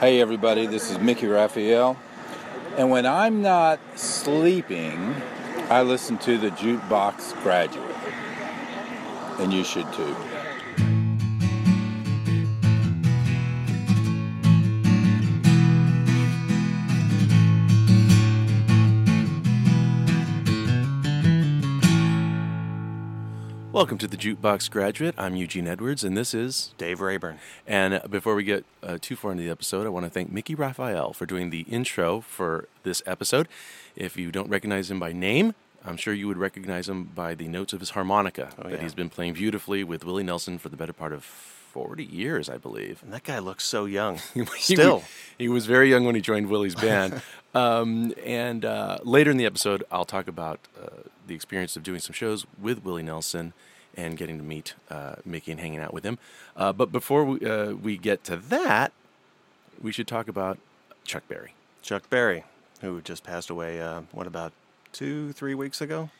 Hey everybody, this is Mickey Raphael. And when I'm not sleeping, I listen to the Jukebox Graduate. And you should too. Welcome to the Jukebox Graduate. I'm Eugene Edwards, and this is Dave Rayburn. And uh, before we get uh, too far into the episode, I want to thank Mickey Raphael for doing the intro for this episode. If you don't recognize him by name, I'm sure you would recognize him by the notes of his harmonica Oh, that yeah. he's been playing beautifully with Willie Nelson for the better part of 40 years, I believe. And that guy looks so young. He- Still. he, was very young when he joined Willie's band. um, and uh, later in the episode, I'll talk about uh, the experience of doing some shows with Willie Nelson and getting to meet uh, Mickey and hanging out with him. Uh, but before we, uh, we get to that, we should talk about Chuck Berry. Chuck Berry, who just passed away, uh, what, about two, three weeks ago?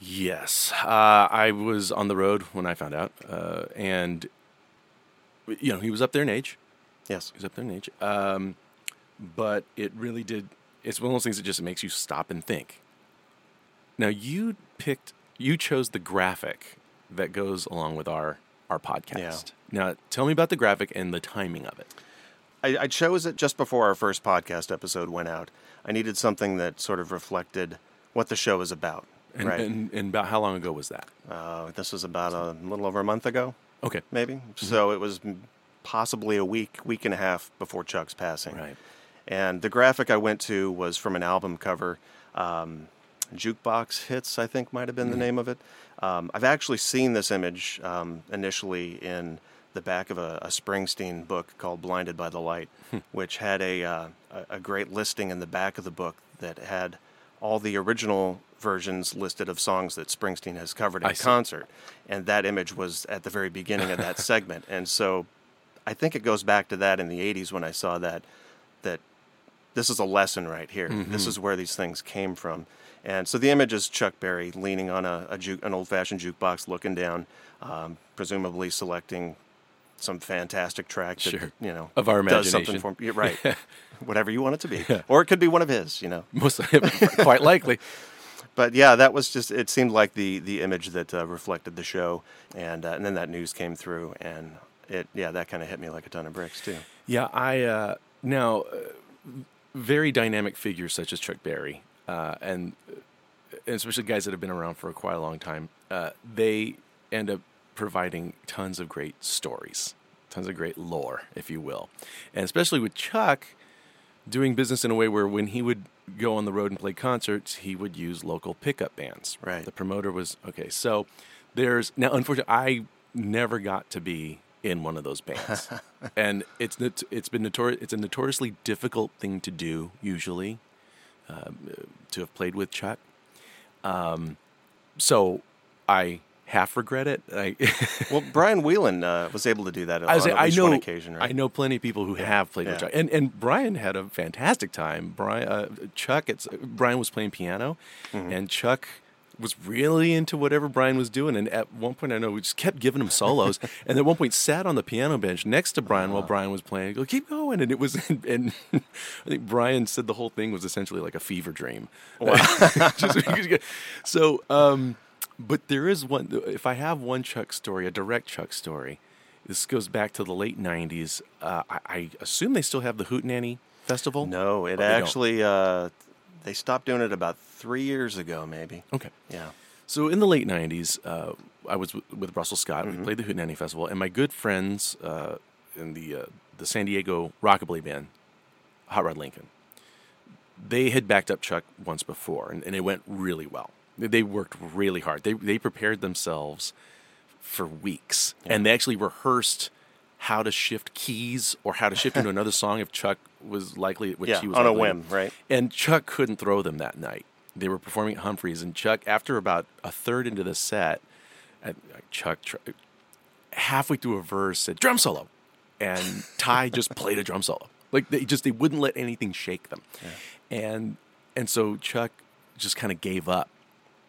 Yes, uh, I was on the road when I found out, uh, and you know he was up there in age. Yes. He was up there in age, um, but it really did. It's one of those things that just makes you stop and think. Now you picked, you chose the graphic that goes along with our our podcast. Now tell me about the graphic and the timing of it. I, I chose it just before our first podcast episode went out. I needed something that sort of reflected what the show is about. And, right. and, and about how long ago was that? uh, this was about a little over a month ago, Okay. maybe. Mm-hmm. So it was possibly a week, week and a half before Chuck's passing. Right. And the graphic I went to was from an album cover. Um, Jukebox Hits, I think, might have been the name of it. Um, I've actually seen this image um, initially in the back of a, a Springsteen book called Blinded by the Light, which had a, uh, a, great listing in the back of the book that had all the original versions listed of songs that Springsteen has covered in I see. concert. And that image was at the very beginning of that segment. And so I think it goes back to that in the 80s when I saw that that this is a lesson right here. This is where these things came from. And so the image is Chuck Berry leaning on a, a juke, an old-fashioned jukebox, looking down, um, presumably selecting some fantastic track that Sure. you know Of our does something imagination. for yeah, right, whatever you want it to be, or it could be one of his, you know. Most quite likely. But yeah, that was just it seemed like the the image that uh, reflected the show, and uh, and then that news came through, and it yeah that kind of hit me like a ton of bricks too. Yeah, I uh, now uh, very dynamic figures such as Chuck Berry, uh, and, and especially guys that have been around for quite a long time, uh, they end up providing tons of great stories, tons of great lore, if you will, and especially with Chuck doing business in a way where when he would go on the road and play concerts, he would use local pickup bands. Right. The promoter was okay. So there's now, unfortunately, I never got to be in one of those bands, and it's it's been notori- it's a notoriously difficult thing to do usually um, to have played with Chuck. Um, so I half regret it. I, Well, Brian Whelan uh, was able to do that on I, was I know one occasion, right? I know plenty of people who have played with. Chuck, and and Brian had a fantastic time. Brian uh, Chuck, it's Brian was playing piano, Mm-hmm. and Chuck was really into whatever Brian was doing. And at one point, I know we just kept giving him solos, and at one point sat on the piano bench next to Brian while Brian was playing. Go keep going, and it was and, I think Brian said the whole thing was essentially like a fever dream. Just- so. Um, but there is one. If I have one Chuck story, a direct Chuck story, this goes back to the late '90s. Uh, I, I assume they still have the Hootenanny Festival. no, it Oh, actually uh, they stopped doing it about three years ago, maybe. Okay. Yeah. So in the late '90s, uh, I was w- with Russell Scott. Mm-hmm. We played the Hootenanny Festival, and my good friends uh, in the uh, the San Diego rockabilly band, Hot Rod Lincoln, they had backed up Chuck once before, and, and it went really well. They- They worked really hard. They they prepared themselves for weeks, and they actually rehearsed how to shift keys or how to shift into another song if Chuck was likely, which Yeah, he was on a likely to. whim, right? And Chuck couldn't throw them that night. They were performing at Humphreys, and Chuck, after about a third into the set, uh, Chuck halfway through a verse said drum solo, and Ty just played a drum solo. Like they just they wouldn't let anything shake them, and and so Chuck just kind of gave up,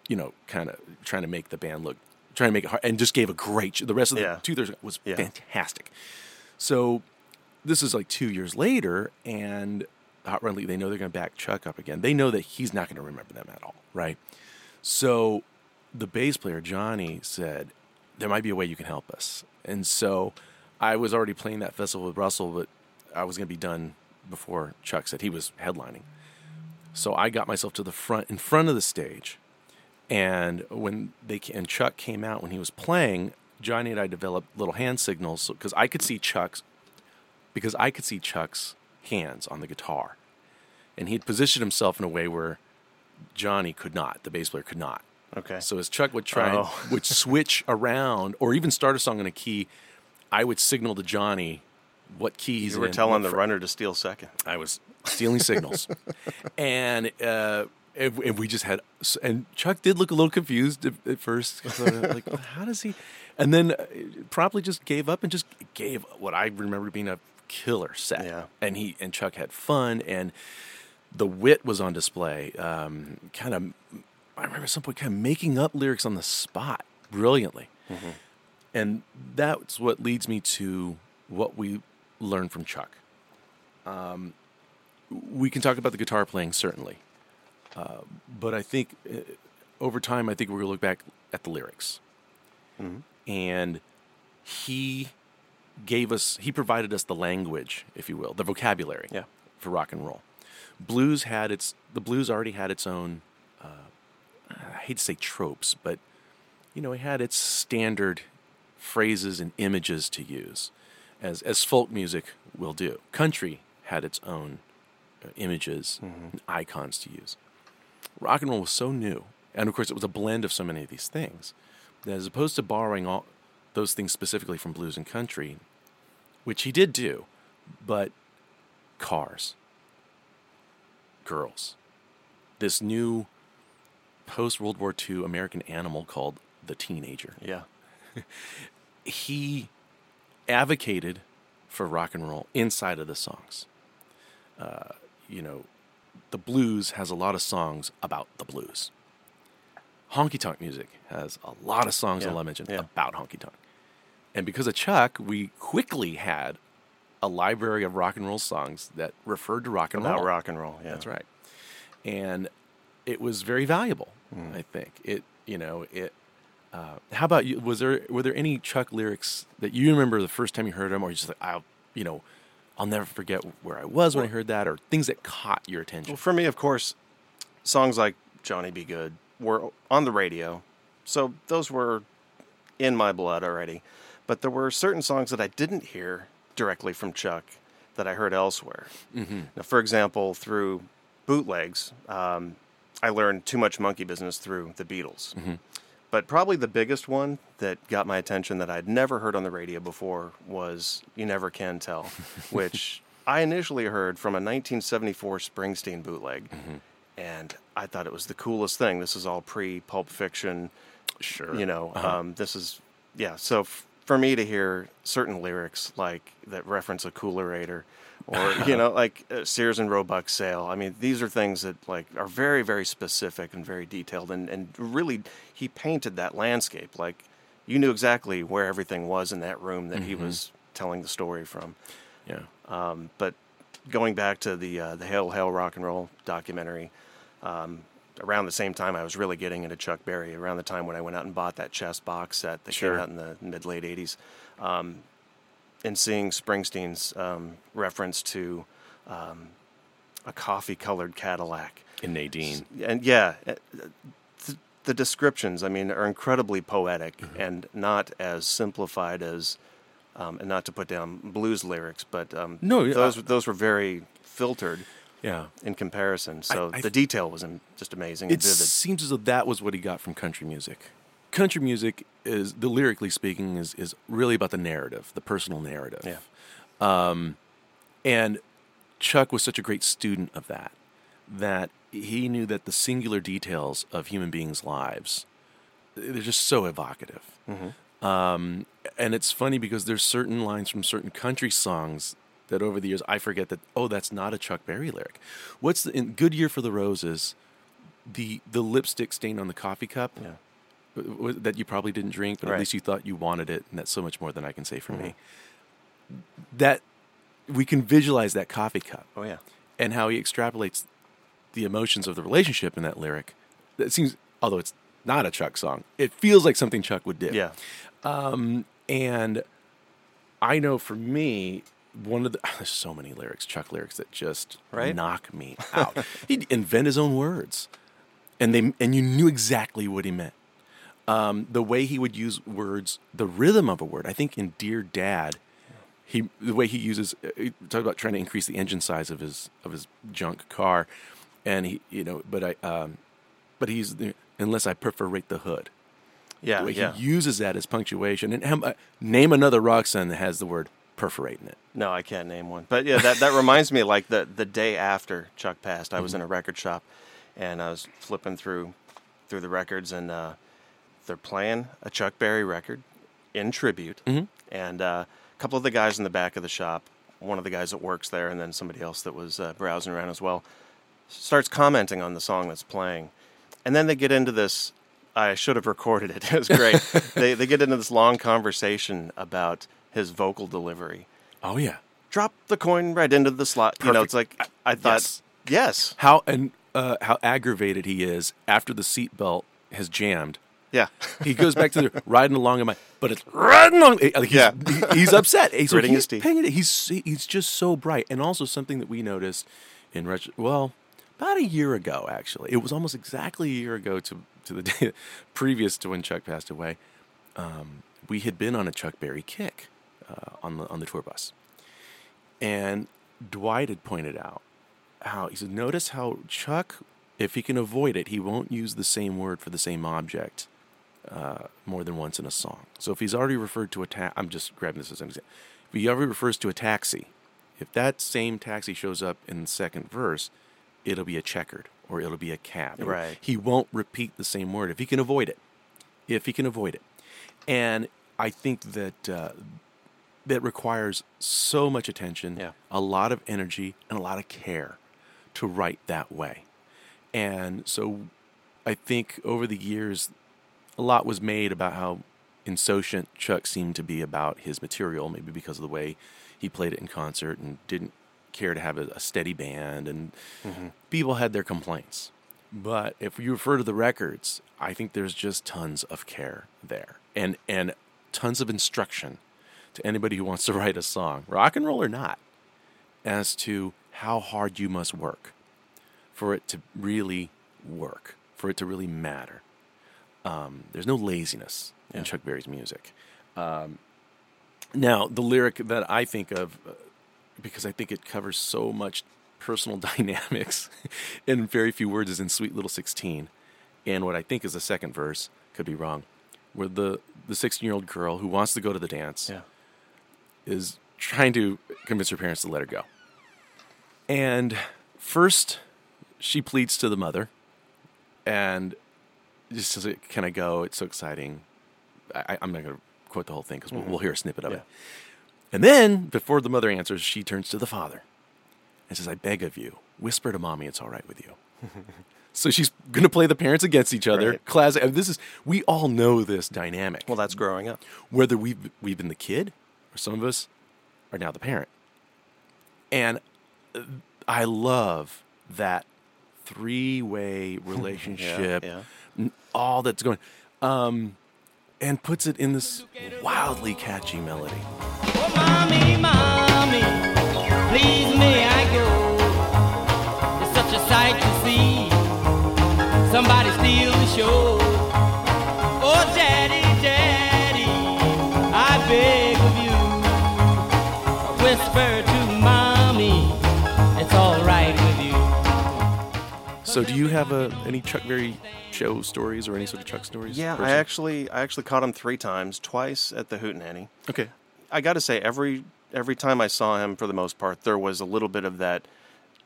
you know, kind of trying to make the band look, trying to make it hard, and just gave a great. The rest of the Yeah. two thirds was Yeah. fantastic. So this is like two years later, and Hot Rod Lincoln, they know they're going to back Chuck up again. They know that he's not going to remember them at all, right? So the bass player, Johnny, said, There might be a way you can help us. And so I was already playing that festival with Russell, but I was going to be done before Chuck said he was headlining. So I got myself to the front, in front of the stage. And when they and Chuck came out when he was playing, Johnny and I developed little hand signals because I could see Chuck's because I could see Chuck's hands on the guitar, and he'd positioned himself in a way where Johnny could not, the bass player could not. Okay. So as Chuck would try Oh. and would switch around or even start a song in a key, I would signal to Johnny what key he's you were in, telling the runner to steal second. I was stealing signals, and uh, and and we just had. And Chuck did look a little confused at, at first, like how does he? And then uh, probably just gave up and just gave what I remember being a killer set. Yeah. And he and Chuck had fun, and the wit was on display. Um, kind of, I remember at some point kind of making up lyrics on the spot brilliantly, and that's what leads me to what we learned from Chuck we can talk about the guitar playing certainly, uh, but I think uh, over time, I think we're going to look back at the lyrics, and he gave us, he provided us the language, if you will, the vocabulary, Yeah. for rock and roll. Blues had its, the blues already had its own, uh, I hate to say tropes, but you know, it had its standard phrases and images to use, as as folk music will do. Country had its own uh, images, and icons to use. Rock and roll was so new, and of course, it was a blend of so many of these things that, as opposed to borrowing all those things specifically from blues and country, which he did do, but cars, girls, this new post World War II American animal called the teenager Yeah. he advocated for rock and roll inside of the songs. Uh, you know, the blues has a lot of songs about the blues. Honky tonk music has a lot of songs, Yeah, as I mentioned, yeah. about honky tonk. And because of Chuck, we quickly had a library of rock and roll songs that referred to rock and About roll. rock and roll. Yeah. That's right. And it was very valuable. Hmm. I think it. You know it. Uh, how about you? Was there were there any Chuck lyrics that you remember the first time you heard them, or you just like I'll you know I'll never forget where I was when I heard that, or things that caught your attention? Well, for me, of course, songs like Johnny B. Goode were on the radio. So those were in my blood already. But there were certain songs that I didn't hear directly from Chuck that I heard elsewhere. Mm-hmm. Now, for example, through bootlegs, um, I learned too much monkey business through the Beatles. But probably the biggest one that got my attention that I'd never heard on the radio before was You Never Can Tell, which I initially heard from a 1974 Springsteen bootleg. And I thought it was the coolest thing. This is all pre Pulp Fiction. Sure. You know, um, this is, yeah. So f- for me to hear certain lyrics like that reference a coolerator or, you know, like uh, Sears and Roebuck sale, I mean, these are things that like are very, very specific and very detailed. And, and really, he painted that landscape. Like you knew exactly where everything was in that room that he was telling the story from. yeah. Um, but going back to the uh, the Hail Hail Rock and Roll documentary, um, around the same time I was really getting into Chuck Berry. Around the time when I went out and bought that Chess box set that Sure. came out in the mid late '80s, um, and seeing Springsteen's um, reference to um, a coffee colored Cadillac, In Nadine. and yeah. uh, th- The descriptions, I mean, are incredibly poetic Mm-hmm. and not as simplified as, um, and not to put down blues lyrics, but um, No, those uh, those were very filtered Yeah. in comparison. So I the detail was um, just amazing and It seems as though that was what he got from country music. Country music is, the lyrically speaking, is is really about the narrative, the personal narrative. Yeah. And Chuck was such a great student of that that he knew that the singular details of human beings' lives they're just so evocative. Um, and it's funny because there's certain lines from certain country songs that over the years I forget that oh that's not a Chuck Berry lyric. What's the, in Good Year for the Roses? The the lipstick stain on the coffee cup Yeah. that you probably didn't drink, but Right. at least you thought you wanted it, and that's so much more than I can say for me. Mm-hmm. That we can visualize that coffee cup Oh yeah. and how he extrapolates the emotions of the relationship in that lyric. That seems, although it's not a Chuck song, it feels like something Chuck would do. Yeah. Um, and I know for me, one of the there's so many lyrics, Chuck lyrics that just Right? knock me out. He'd invent his own words, and they and you knew exactly what he meant. Um, the way he would use words, the rhythm of a word. I think in "Dear Dad," he the way he uses uh, he talked about trying to increase the engine size of his of his junk car, and he you know, but I um, but he's unless I perforate the hood. Yeah. The way yeah. he uses that as punctuation. And um, uh, name another rock song that has the word perforate in it. No, I can't name one. But yeah, that, that reminds me like the the day after Chuck passed, I was Mm-hmm. in a record shop and I was flipping through through the records and uh, they're playing a Chuck Berry record in tribute. Mm-hmm. And uh, a couple of the guys in the back of the shop, one of the guys that works there and then somebody else that was uh, browsing around as well, starts commenting on the song that's playing. And then they get into this I should have recorded it. It was great. they they get into this long conversation about his vocal delivery Oh yeah. drop the coin right into the slot. You know, it's like I, thought, Yes. yes, How and uh, how aggravated he is after the seatbelt has jammed. yeah, He goes back to the riding along in my, but it's riding along. Like he's, Yeah. he- he's upset. He's, Gritting he's his paying it. He's he's just so bright, and also something that we noticed in retro. Well, about a year ago, actually, it was almost exactly a year ago to to the day previous to when Chuck passed away. Um, we had been on a Chuck Berry kick uh, on the on the tour bus, and Dwight had pointed out how he said, notice how Chuck, if he can avoid it, he won't use the same word for the same object uh, more than once in a song. So if he's already referred to a ta- I'm just grabbing this as an example. If he already refers to a taxi, if that same taxi shows up in the second verse, it'll be a checkered or it'll be a cab. Right. He won't repeat the same word if he can avoid it. If he can avoid it. And I think that uh, that requires so much attention, Yeah. a lot of energy, and a lot of care to write that way. And so I think over the years, a lot was made about how insouciant Chuck seemed to be about his material, maybe because of the way he played it in concert and didn't care to have a, a steady band, and mm-hmm. people had their complaints. But if you refer to the records, I think there's just tons of care there, and and tons of instruction to anybody who wants to write a song, rock and roll or not, as to how hard you must work for it to really work, for it to really matter. Um, there's no laziness in Chuck Berry's music. Um, now, the lyric that I think of, uh, because I think it covers so much personal dynamics in very few words, is in Sweet Little 16. And what I think is the second verse, could be wrong, where the, the 16 year old girl who wants to go to the dance yeah, is trying to convince her parents to let her go. And first, she pleads to the mother and just says, Can I go? It's so exciting. I, I'm not going to quote the whole thing because we'll, mm-hmm. we'll hear a snippet of Yeah. it. And then, before the mother answers, she turns to the father and says, I beg of you, whisper to mommy it's all right with you. so she's going to play the parents against each other. Right. Classic. and This is, we all know this dynamic well, that's growing up. whether we've we've been the kid some of us are now the parent. And uh, I love that three-way relationship, yeah. n- all that's going, um, and puts it in this wildly catchy melody. Oh, mommy, mommy, please may I go? It's such a sight to see. Somebody steal the show. So, do you have a, any Chuck Berry show stories or any sort of Chuck stories? Yeah, I actually, I actually caught him three times, twice at the Hootenanny. Okay. I got to say, every every time I saw him, for the most part, there was a little bit of that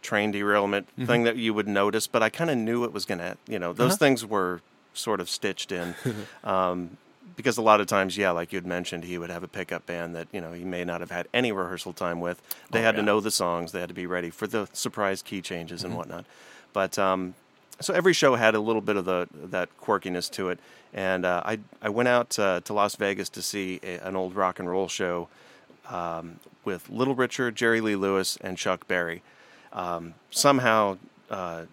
train derailment Mm-hmm. thing that you would notice, but I kind of knew it was gonna, you know, those Uh-huh. things were sort of stitched in. um, because a lot of times, yeah, like you had mentioned, he would have a pickup band that you know he may not have had any rehearsal time with. They Oh, had to know the songs. They had to be ready for the surprise key changes Mm-hmm. and whatnot. But um, so every show had a little bit of the that quirkiness to it. And uh, I I went out uh, to Las Vegas to see a, an old rock and roll show um, with Little Richard, Jerry Lee Lewis, and Chuck Berry. Um, somehow, uh,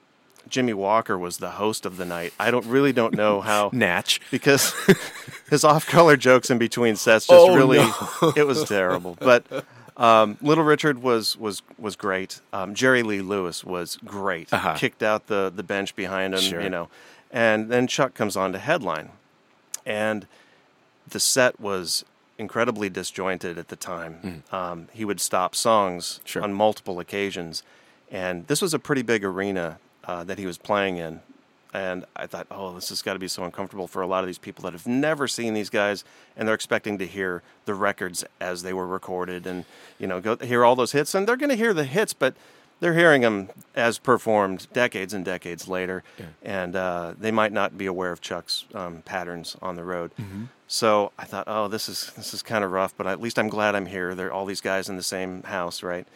Jimmie Walker was the host of the night. I don't really don't know how Natch. because his off-color jokes in between sets just Oh, really no. it was terrible. But um, Little Richard was was was great. Um, Jerry Lee Lewis was great. Uh-huh. Kicked out the the bench behind him, Sure. you know. And then Chuck comes on to headline, and the set was incredibly disjointed at the time. Um, he would stop songs. Sure. on multiple occasions, and this was a pretty big arena uh, that he was playing in. And I thought, oh, this has got to be so uncomfortable for a lot of these people that have never seen these guys, and they're expecting to hear the records as they were recorded, and you know, go hear all those hits, and they're going to hear the hits, but they're hearing them as performed decades and decades later, and uh, they might not be aware of Chuck's um, patterns on the road. So I thought, oh, this is this is kind of rough, but at least I'm glad I'm here. They're all these guys in the same house, right?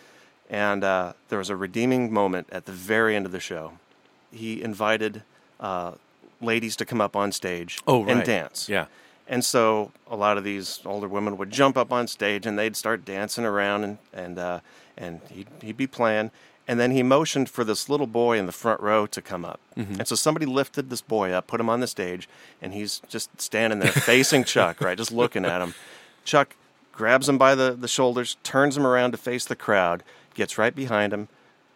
And uh, there was a redeeming moment at the very end of the show. He invited uh, ladies to come up on stage Oh, and dance. Yeah. And so a lot of these older women would jump up on stage and they'd start dancing around and and uh, and he'd, he'd be playing. And then he motioned for this little boy in the front row to come up. And so somebody lifted this boy up, put him on the stage, and he's just standing there facing Chuck, right, just looking at him. Chuck grabs him by the, the shoulders, turns him around to face the crowd, gets right behind him,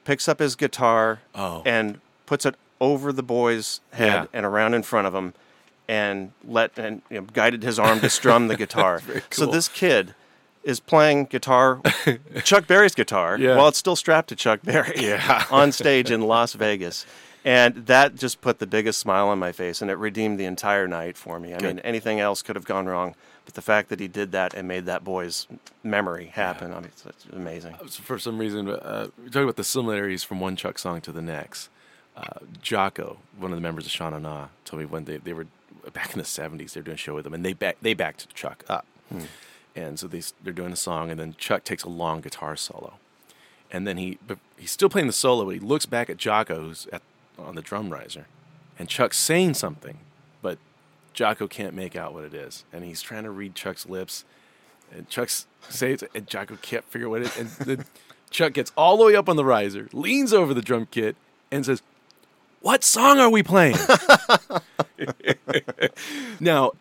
picks up his guitar, Oh. and puts it over the boy's head Yeah. and around in front of him, and let and you know, guided his arm to strum the guitar. So this kid is playing guitar, Chuck Berry's guitar, Yeah. while it's still strapped to Chuck Berry Yeah. on stage in Las Vegas. And that just put the biggest smile on my face, and it redeemed the entire night for me. I mean, anything else could have gone wrong, but the fact that he did that and made that boy's memory happen, I mean, it's, it's amazing. for some reason, uh, we're talking about the similarities from one Chuck song to the next. Uh, Jocko, one of the members of Shana Na, told me when they, they were back in the '70s, they were doing a show with them, and they back they backed Chuck up, and so they, they're doing a song, and then Chuck takes a long guitar solo, and then he but he's still playing the solo, but he looks back at Jocko who's at on the drum riser, and Chuck's saying something, but Jocko can't make out what it is, and he's trying to read Chuck's lips, and Chuck's says, and Jocko can't figure what it. And then Chuck gets all the way up on the riser, leans over the drum kit, and says, "What song are we playing?" now,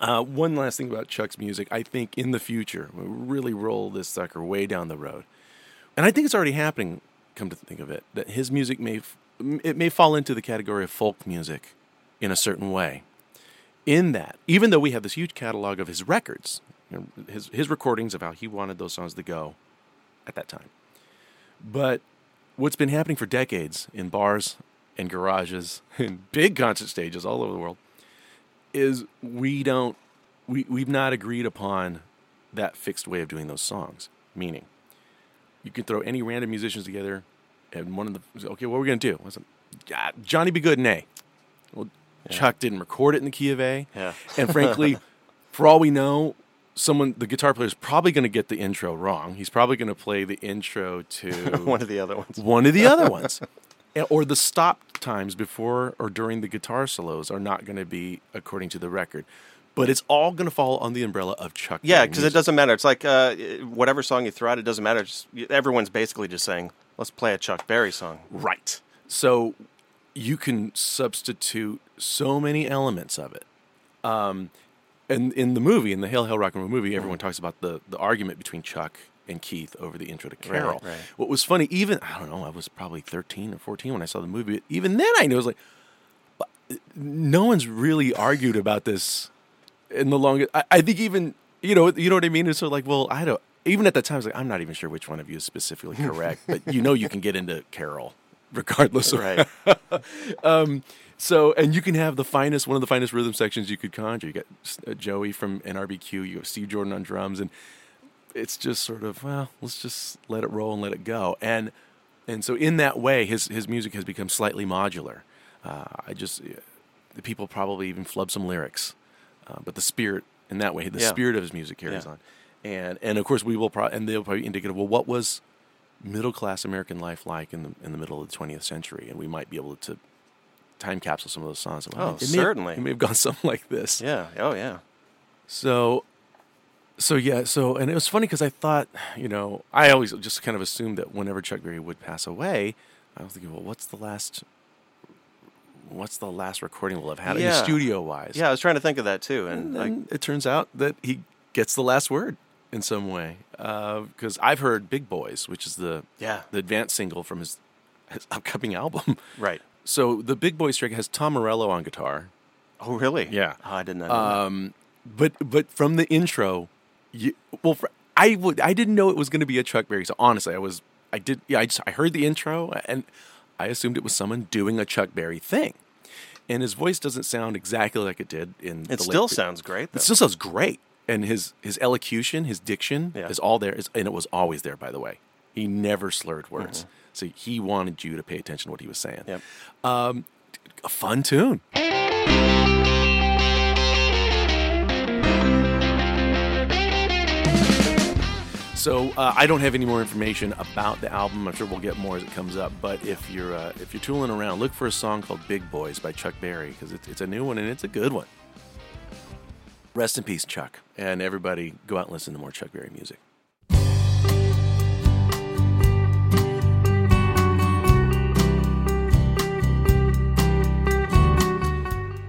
uh, one last thing about Chuck's music, I think in the future we really roll this sucker way down the road, and I think it's already happening. Come to think of it, that his music may f- it may fall into the category of folk music in a certain way in that, even though we have this huge catalog of his records, you know, his his recordings of how he wanted those songs to go at that time, but what's been happening for decades in bars and garages and big concert stages all over the world is we don't we we've not agreed upon that fixed way of doing those songs. Meaning, you can throw any random musicians together, and one of the okay, what are we gonna do? I said, "Ah, Johnny B. Goode in A. Well, Chuck didn't record it in the key of A. Yeah. And frankly, for all we know, someone the guitar player is probably going to get the intro wrong. He's probably going to play the intro to One of the other ones. one of the other ones. Or the stop times before or during the guitar solos are not going to be according to the record. But it's all going to fall on the umbrella of Chuck. Yeah, because it doesn't matter. It's like uh, whatever song you throw out, it doesn't matter. Just, everyone's basically just saying, let's play a Chuck Berry song. Right. So you can substitute so many elements of it. Um, and in the movie, in the Hail Hail Rock and Roll movie, everyone talks about the, the argument between Chuck and Keith over the intro to Carol. right. What was funny, even, I don't know, I was probably 13 or 14 when I saw the movie. Even then I knew, I was like, no one's really argued about this in the longest. I, I think even, you know, you know what I mean? It's of like, well, I don't, even at the time, I was like, I'm not even sure which one of you is specifically correct, but you know, you can get into Carol regardless of Right. so, and you can have the finest, one of the finest rhythm sections you could conjure. You got uh, Joey from NRBQ, you have Steve Jordan on drums, and it's just sort of, well, let's just let it roll and let it go. And and so, in that way, his his music has become slightly modular. Uh, I just, the people probably even flub some lyrics, uh, but the spirit in that way, the Yeah. spirit of his music carries Yeah. on. And and of course, we will, pro- and they'll probably indicate, well, what was middle class American life like in the in the middle of the 20th century, and we might be able to time capsule some of those songs. Oh, it may have- certainly. it may have gone something like this. Yeah. Oh, yeah. So, So yeah, so and it was funny because I thought, you know, I always just kind of assumed that whenever Chuck Berry would pass away, I was thinking, well, what's the last, what's the last recording we'll have had Yeah. studio wise? Yeah, I was trying to think of that too, and and like, then it turns out that he gets the last word in some way. Because I've heard "Big Boys," which is the Yeah. the advance single from his his upcoming album. right. So the Big Boys track has Tom Morello on guitar. Oh, really? Yeah. Oh, I did not. Know that. Um, but but from the intro, you, well, fr I would I didn't know it was going to be a Chuck Berry. So honestly, I was I did yeah I just I heard the intro and I assumed it was someone doing a Chuck Berry thing, and his voice doesn't sound exactly like it did in. It the late still pre- sounds great. Though. It still sounds great, and his his elocution, his diction Yeah. is all there, is, and it was always there. By the way, he never slurred words, Mm-hmm. so he wanted you to pay attention to what he was saying. Yep. Um, a fun tune. So uh, I don't have any more information about the album. I'm sure we'll get more as it comes up. But if you're uh, if you're tooling around, look for a song called "Big Boys" by Chuck Berry because it's, it's a new one and it's a good one. Rest in peace, Chuck, and everybody go out and listen to more Chuck Berry music.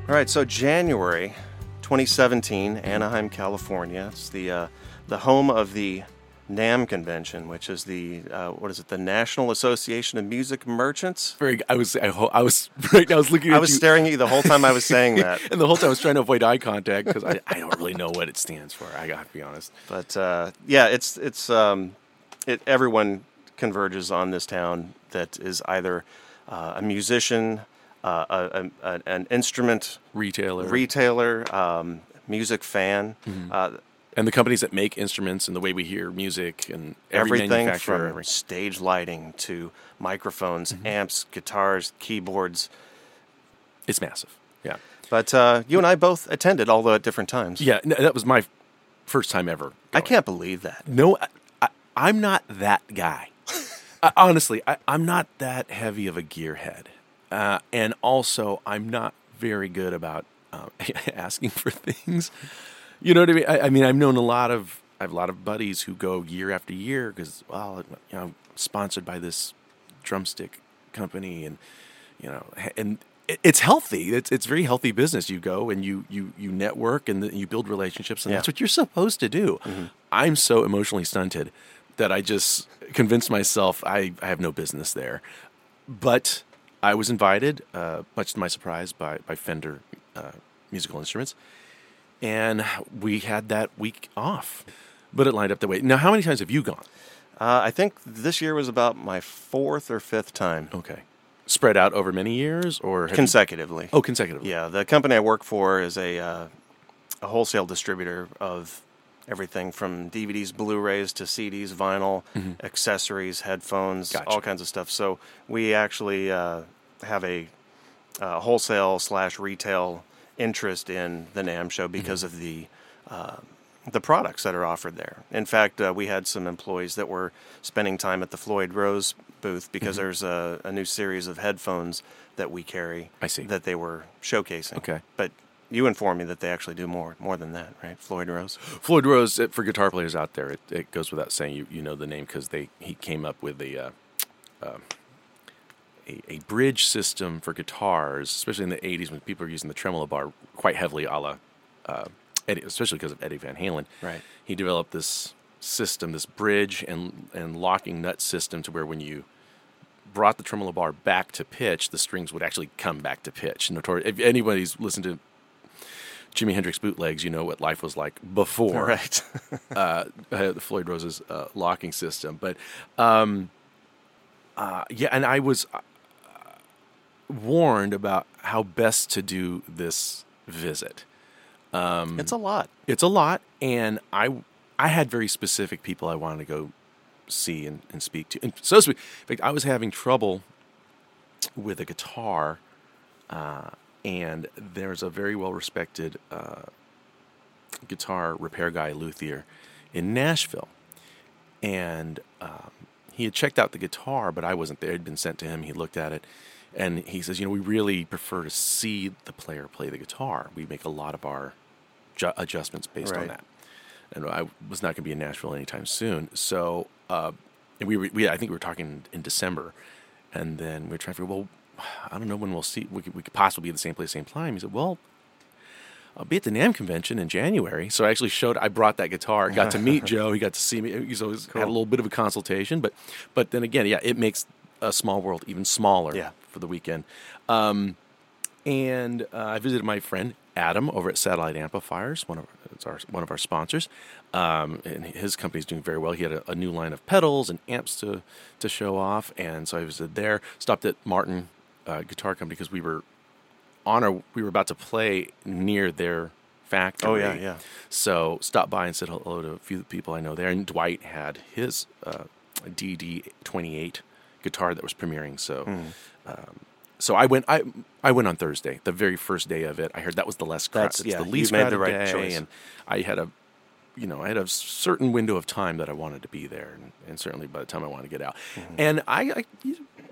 All right, so January 2017, Anaheim, California. It's the uh, the home of the NAMM convention, which is the uh, what is it? The National Association of Music Merchants. Very. I was. I, ho- I was. Right. I was looking. At I was you, staring at you the whole time I was saying that. and the whole time I was trying to avoid eye contact because I, I don't really know what it stands for. I got to be honest. But uh, yeah, it's it's um, it, everyone converges on this town that is either uh, a musician, uh, a, a, an instrument Retailer. retailer, um, music fan, Mm-hmm. And the companies that make instruments and the way we hear music and every everything from every- stage lighting to microphones, Mm-hmm. amps, guitars, keyboards. it's massive. Yeah. But uh, you and I both attended, although at different times. Yeah. no, that was my first time ever. I can't believe that. No, I, I, I'm not that guy. uh, honestly, I, I'm not that heavy of a gearhead, uh, and also I'm not very good about uh, asking for things. You know what I mean? I, I mean, I've known a lot of I have a lot of buddies who go year after year because well, you know, sponsored by this drumstick company, and you know, and it's healthy. It's it's very healthy business. You go and you you you network and you build relationships, and Yeah. that's what you're supposed to do. I'm so emotionally stunted that I just convinced myself I, I have no business there. But I was invited, uh, much to my surprise, by by Fender uh, Musical Instruments, and we had that week off. But it lined up the way. Now, how many times have you gone? Uh, I think this year was about my fourth or fifth time Okay, spread out over many years, or have you- consecutively. oh, consecutively. Yeah, the company I work for is a uh, a wholesale distributor of everything from DVDs, Blu-rays to CDs, vinyl, accessories, headphones, Mm-hmm. Gotcha. all kinds of stuff. So we actually uh, have a, uh wholesale slash retail interest in the NAMM show because Mm-hmm. of the uh, the products that are offered there. In fact, uh, we had some employees that were spending time at the Floyd Rose booth because Mm-hmm. there's a, a new series of headphones that we carry. I see. That they were showcasing. Okay. But you informed me that they actually do more more than that, right? Floyd Rose. Floyd Rose, for guitar players out there, it, it goes without saying you, you know the name because they he came up with the. uh, uh, a a bridge system for guitars, especially in the '80s when people were using the tremolo bar quite heavily, a la uh, Eddie, especially because of Eddie Van Halen. Right. He developed this system, this bridge and and locking nut system, to where when you brought the tremolo bar back to pitch, the strings would actually come back to pitch. Notori- if anybody's listened to Jimi Hendrix bootlegs, you know what life was like before Right. uh, uh, Floyd Rose's uh, locking system. But um, uh, yeah, and I was warned about how best to do this visit. it's a lot. It's a lot, and I I had very specific people I wanted to go see and, and speak to. And so, spe- in fact, I was having trouble with a guitar, uh, and there's a very well respected uh, guitar repair guy, luthier, in Nashville, and um, he had checked out the guitar, but I wasn't there. It had been sent to him. He looked at it, and he says, "You know, we really prefer to see the player play the guitar. We make a lot of our ju- adjustments based on that." and I was not going to be in Nashville anytime soon. So uh, and we, were, we I think we were talking in December, and then we were trying to figure, well, I don't know when we'll see. We could, we could possibly be at the same place, same time. He said, well. I'll be at the NAMM convention in January. So I actually showed. I brought that guitar. Got to meet Joe. He got to see me. He's always had a little bit of a consultation. But, but then again, yeah, it makes a small world even smaller. Yeah. For the weekend, um, and uh, I visited my friend Adam over at Satellite Amplifiers, one of it's our one of our sponsors, um, and his company is doing very well. He had a, a, new line of pedals and amps to to show off, and so I visited there. Stopped at Martin uh, Guitar Company because we were on our we were about to play near their factory. Oh yeah, yeah. So stopped by and said hello to a few people I know there, and Dwight had his uh, DD twenty eight guitar that was premiering. So. Mm. Um, so I went. I I went on Thursday, the very first day of it. I heard that was the less crowded. That's yeah, the least you made the right day, choice. and I had a, you know, I had a certain window of time that I wanted to be there, and, and certainly by the time I wanted to get out, Mm-hmm. and I, I,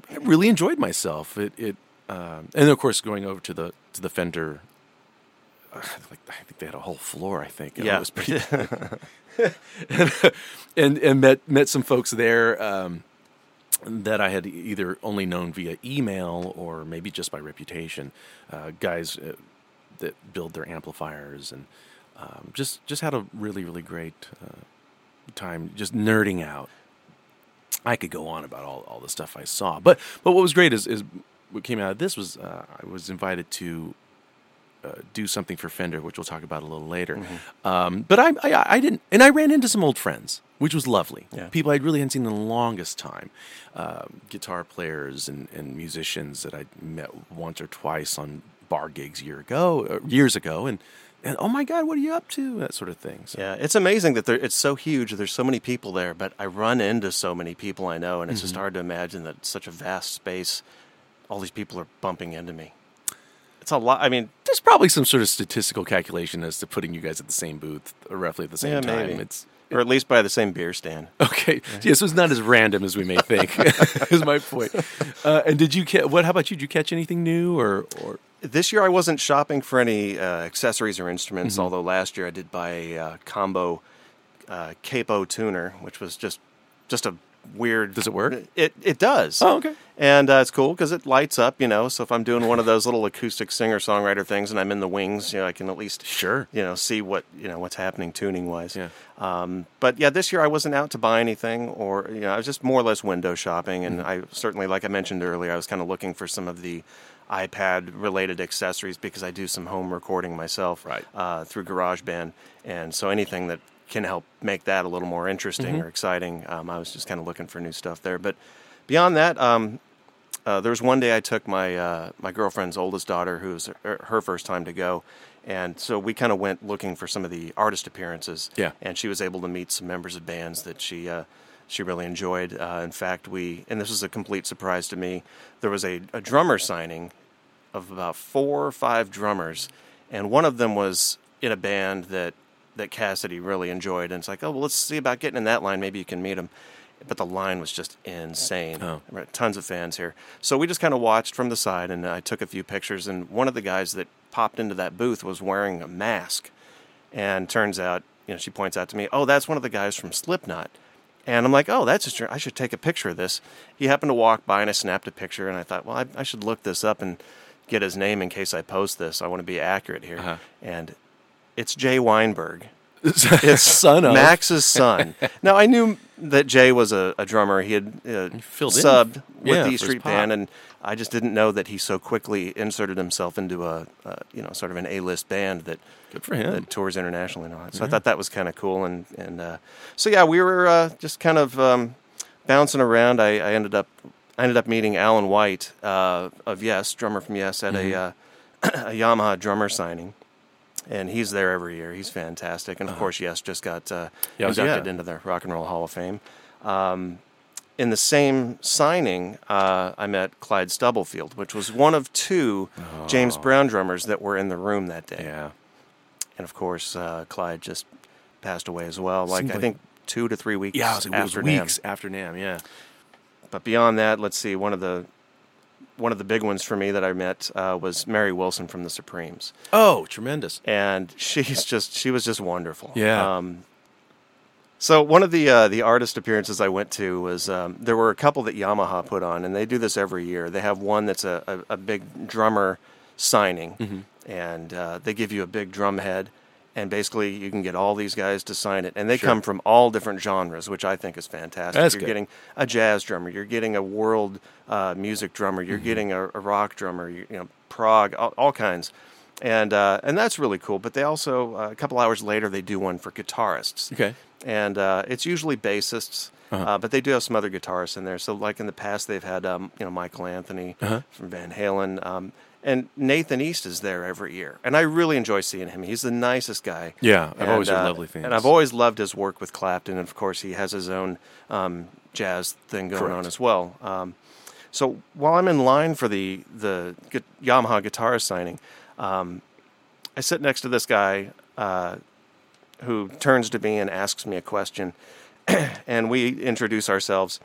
I really enjoyed myself. It, it, um, and of course going over to the to the Fender. Like I think they had a whole floor. I think. and it Yeah. was pretty. and and met met some folks there. Um, that I had either only known via email or maybe just by reputation. Uh, guys uh, that build their amplifiers and um, just just had a really really great uh, time just nerding out. I could go on about all, all the stuff I saw, but but what was great is is what came out of this was uh, I was invited to uh, do something for Fender, which we'll talk about a little later. Um, but I, I, I didn't, and I ran into some old friends, which was lovely. Yeah. People I really hadn't seen in the longest time, uh, guitar players and, and musicians that I met once or twice on bar gigs year ago, years ago, and and oh my God, what are you up to? That sort of thing. So, Yeah, it's amazing that there, it's so huge. There's so many people there, but I run into so many people I know, and it's Mm-hmm. just hard to imagine that such a vast space, all these people are bumping into me. It's a lot. I mean, There's probably some sort of statistical calculation as to putting you guys at the same booth, or roughly at the same Yeah, time. maybe. It's or at least by the same beer stand. Okay. Yeah, so it's not as random as we may think. is my point. Uh, and did you ca- what? How about you? Did you catch anything new or or? This year I wasn't shopping for any uh, accessories or instruments, Mm-hmm. although last year I did buy a uh, combo uh, capo tuner, which was just just a weird. Does it work? It it does. Oh, okay. And uh, it's cool because it lights up, you know. So if I'm doing one of those little acoustic singer songwriter things and I'm in the wings, you know, I can at least Sure. you know see what you know what's happening tuning wise. Yeah. Um, but yeah, this year I wasn't out to buy anything, or you know, I was just more or less window shopping, and I certainly, like I mentioned earlier, I was kind of looking for some of the iPad related accessories because I do some home recording myself Right. uh, through GarageBand, and so anything that can help make that a little more interesting or exciting, um, I was just kind of looking for new stuff there. But beyond that, um, uh, there was one day I took my uh, my girlfriend's oldest daughter, who was her, her first time to go, and so we kind of went looking for some of the artist appearances. Yeah. and she was able to meet some members of bands that she uh, she really enjoyed. Uh, in fact, we and this was a complete surprise to me. There was a, a drummer signing of about four or five drummers, and one of them was in a band that that Cassidy really enjoyed. And it's like, oh well, let's see about getting in that line. Maybe you can meet him. But the line was just insane. Oh. Tons of fans here. So we just kind of watched from the side, and I took a few pictures. And one of the guys that popped into that booth was wearing a mask. And turns out, you know, she points out to me, oh, that's one of the guys from Slipknot. And I'm like, oh, that's just, I should take a picture of this. He happened to walk by and I snapped a picture and I thought, well, I, I should look this up and get his name in case I post this. I want to be accurate here. Uh-huh. And it's Jay Weinberg. It's son of Max's son. now I knew that Jay was a, a drummer. He had uh, filled in. subbed with Yeah, the Street. Band, and I just didn't know that he so quickly inserted himself into a, uh, you know, sort of an A-list band that Good for him. that tours internationally and all that. So I thought that was kind of cool, and and uh, so yeah, we were uh, just kind of um, bouncing around. I, I ended up I ended up meeting Alan White uh, of Yes, drummer from Yes, at a, uh, a Yamaha drummer signing. And he's there every year. He's fantastic. And of course, Yes just got uh, Yeah, inducted Uh-huh. yeah. into the Rock and Roll Hall of Fame. Um, in the same signing, uh, I met Clyde Stubblefield, which was one of two James Brown drummers that were in the room that day. Oh. yeah. And of course, uh, Clyde just passed away as well. Like Seems I think two to three weeks Yeah, it was, it was after NAMM. weeks after NAMM. Yeah. But beyond that, let's see. One of the one of the big ones for me that I met uh, was Mary Wilson from the Supremes, Oh, tremendous. and she's just she was just wonderful. Yeah. Um, So one of the uh, the artist appearances I went to was um, there were a couple that Yamaha put on, and they do this every year. They have one that's a, a, a big drummer signing, Mm-hmm. and uh, they give you a big drum head, and basically you can get all these guys to sign it, and they Sure. come from all different genres, which I think is fantastic. That's you're good. getting a jazz drummer, you're getting a world uh, music drummer, Mm-hmm. you're getting a, a rock drummer, you, you know, prog, all, all kinds. And uh, and that's really cool. But they also uh, a couple hours later they do one for guitarists Okay. and uh, it's usually bassists, Uh-huh. uh, but they do have some other guitarists in there. So, like in the past, they've had um, you know Michael Anthony Uh-huh. from Van Halen, um, and Nathan East is there every year, and I really enjoy seeing him. He's the nicest guy. Yeah, I've And, always uh, lovely things. and I've always loved his work with Clapton, and of course, he has his own um, jazz thing going on as well. Um, so while I'm in line for the the Yamaha guitar signing, um, I sit next to this guy uh, who turns to me and asks me a question, and we introduce ourselves.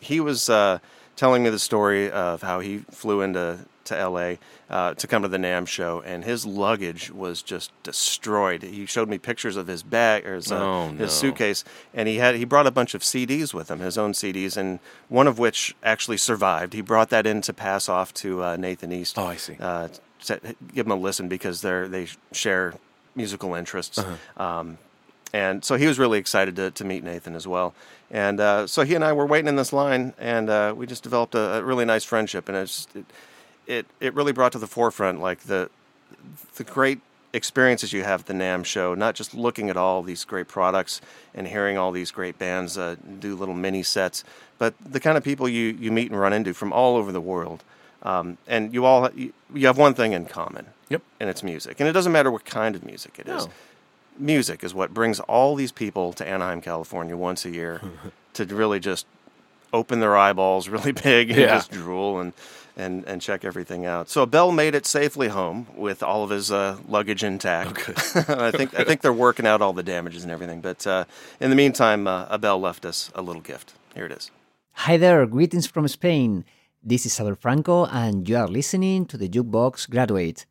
He was uh, telling me the story of how he flew into to L.A. Uh, to come to the NAMM show, and his luggage was just destroyed. He showed me pictures of his bag or his, uh, Oh, his suitcase, and he had he brought a bunch of CDs with him, his own CDs, and one of which actually survived. He brought that in to pass off to uh, Nathan East. Oh, I see. Uh, to give him a listen because they're they share musical interests. Uh-huh. Um, and so he was really excited to, to meet Nathan as well. And uh, so he and I were waiting in this line, and uh, we just developed a, a really nice friendship. And it's, it, it it really brought to the forefront like the the great experiences you have at the NAMM show. Not just looking at all these great products and hearing all these great bands uh, do little mini sets, but the kind of people you, you meet and run into from all over the world. Um, and you all you, you have one thing in common. Yep. And it's music. And it doesn't matter what kind of music it is No. music is what brings all these people to Anaheim, California once a year to really just open their eyeballs really big and Yeah. just drool and, and, and check everything out. So Abel made it safely home with all of his uh, luggage intact. Okay. I think I think they're working out all the damages and everything. But uh, in the meantime, uh, Abel left us a little gift. Here it is. Hi there, greetings from Spain. This is Abel Franco, and you are listening to the Jukebox Graduate.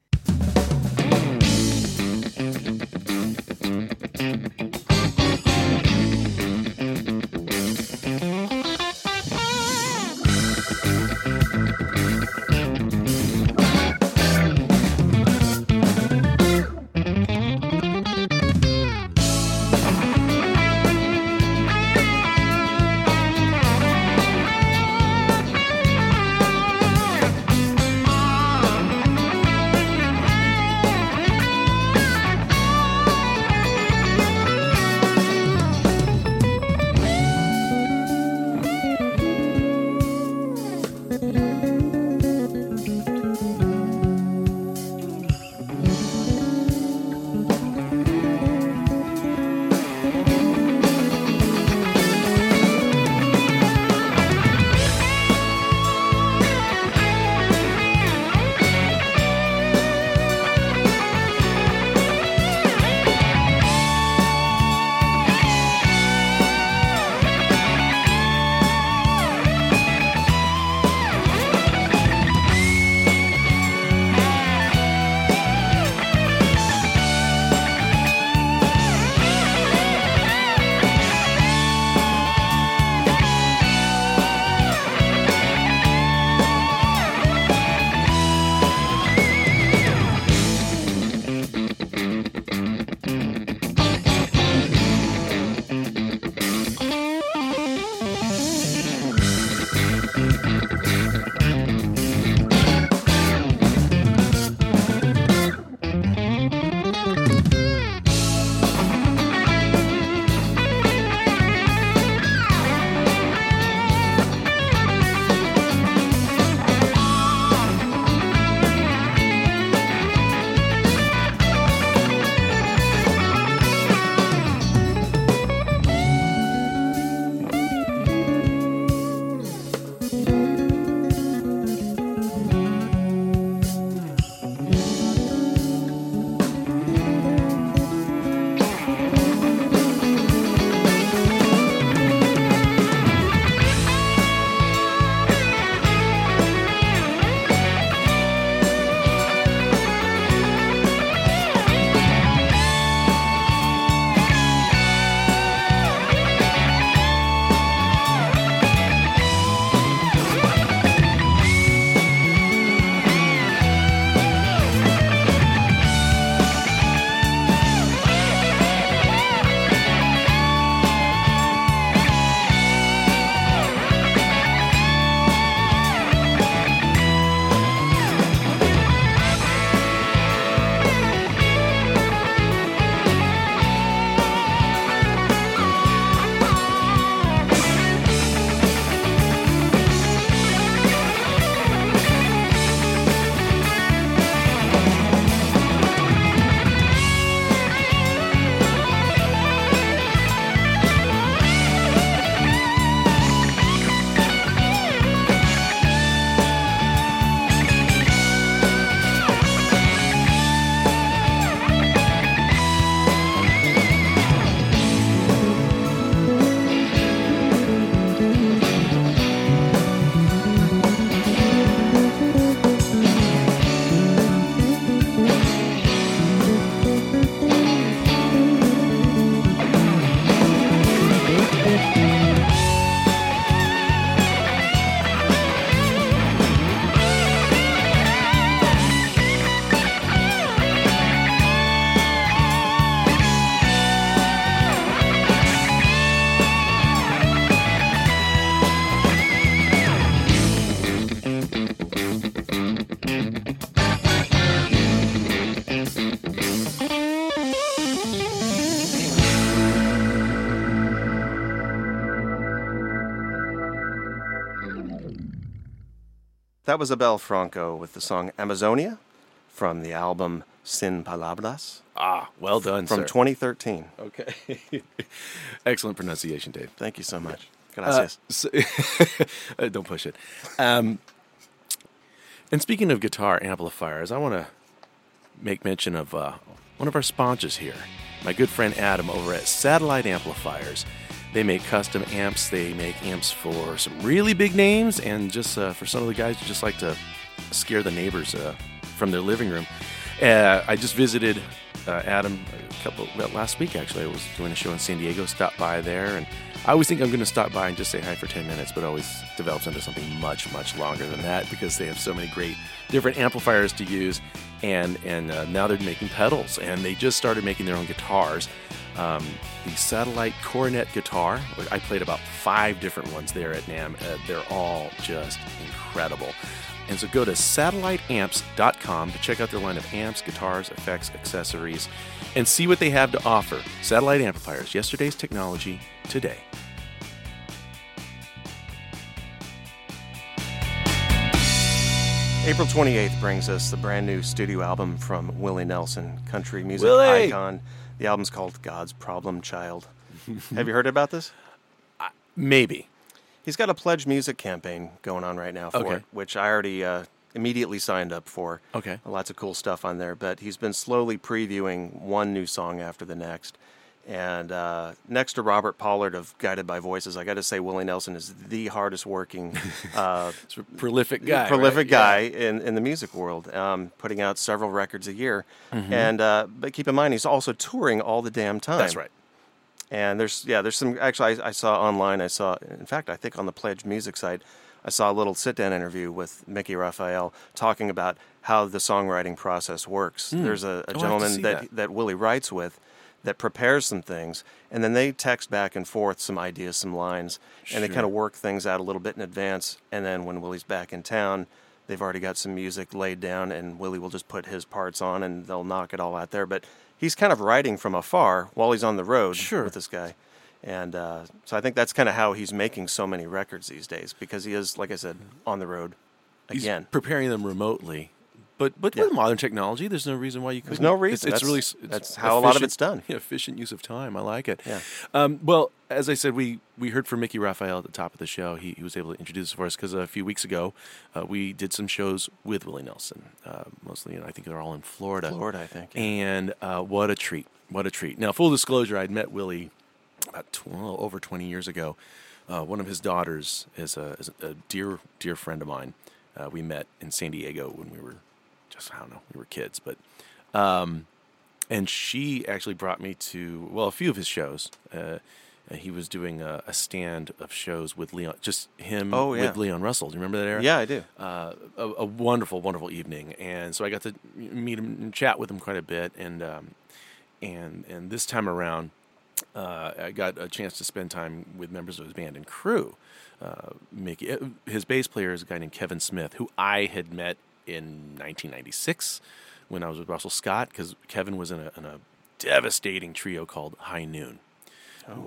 Was Abel Franco with the song Amazonia from the album Sin Palabras Ah, well done, from sir. 2013. okay. Excellent pronunciation, Dave. Thank you so much. Uh, so- Uh, don't push it. Um, and speaking of guitar amplifiers, I want to make mention of uh, one of our sponsors here, my good friend Adam over at Satellite Amplifiers. They make custom amps. They make amps for some really big names, and just uh, for some of the guys who just like to scare the neighbors uh, from their living room. Uh, I just visited uh, Adam a couple well, last week. Actually, I was doing a show in San Diego. Stopped by there, and I always think I'm going to stop by and just say hi for 10 minutes, but always develops into something much, much longer than that because they have so many great different amplifiers to use. And and uh, now they're making pedals, and they just started making their own guitars. Um, the Satellite Coronet guitar, I played about five different ones there at NAMM. Uh, they're all just incredible. And so go to satelliteamps.com to check out their line of amps, guitars, effects, accessories, and see what they have to offer. Satellite amplifiers, yesterday's technology, today. April 28th brings us the brand new studio album from Willie Nelson, country music Willie! icon. The album's called God's Problem Child. Have you heard about this? Maybe. He's got a pledge music campaign going on right now for Okay. it, which I already uh, immediately signed up for. Okay. Lots of cool stuff on there, but he's been slowly previewing one new song after the next. And uh, next to Robert Pollard of Guided by Voices, I got to say Willie Nelson is the hardest working, uh, prolific guy. prolific right? guy in, in the music world, um, putting out several records a year. And uh, but keep in mind, he's also touring all the damn time. Mm-hmm. That's right. And there's yeah, there's some actually I, I saw online. I saw in fact I think on the Pledge Music site, I saw a little sit down interview with Mickey Raphael talking about how the songwriting process works. There's a, a I have to gentleman that, that. that Willie writes with that prepares some things, and then they text back and forth some ideas, some lines, and they kind of work things out a little bit in advance. And then when Willie's back in town, they've already got some music laid down, and Willie will just put his parts on, and they'll knock it all out there. But he's kind of writing from afar while he's on the road Sure. with this guy. And uh, so I think that's kind of how he's making so many records these days because he is, like I said, on the road He's again. preparing them remotely. But but Yeah. with modern technology, there's no reason why you couldn't. There's no reason. it's That's- really it's that's how a lot of it's done. Efficient use of time. I like it. Yeah. Um, well, as I said, we we heard from Mickey Raphael at the top of the show. He, he was able to introduce it for us because a few weeks ago uh, we did some shows with Willie Nelson. Uh, mostly, you know, I think they're all in Florida. Florida, I think. And uh, what a treat! What a treat! Now, full disclosure, I'd met Willie about tw- over 20 years ago. Uh, one of his daughters is a, is a dear, dear friend of mine. Uh, we met in San Diego when we were I don't know, we were kids. But, um, and she actually brought me to, well, a few of his shows. Uh, he was doing a, a stand of shows with Leon, just him Oh, yeah. with Leon Russell. Do you remember that era? Yeah, I do. uh, a, a wonderful, wonderful evening, and so I got to meet him and chat with him quite a bit, and um, and and this time around, uh, I got a chance to spend time with members of his band and crew. Uh, Mickey, uh, his bass player is a guy named Kevin Smith, who I had met in 1996 when I was with Russell Scott, because Kevin was in a, in a devastating trio called High Noon.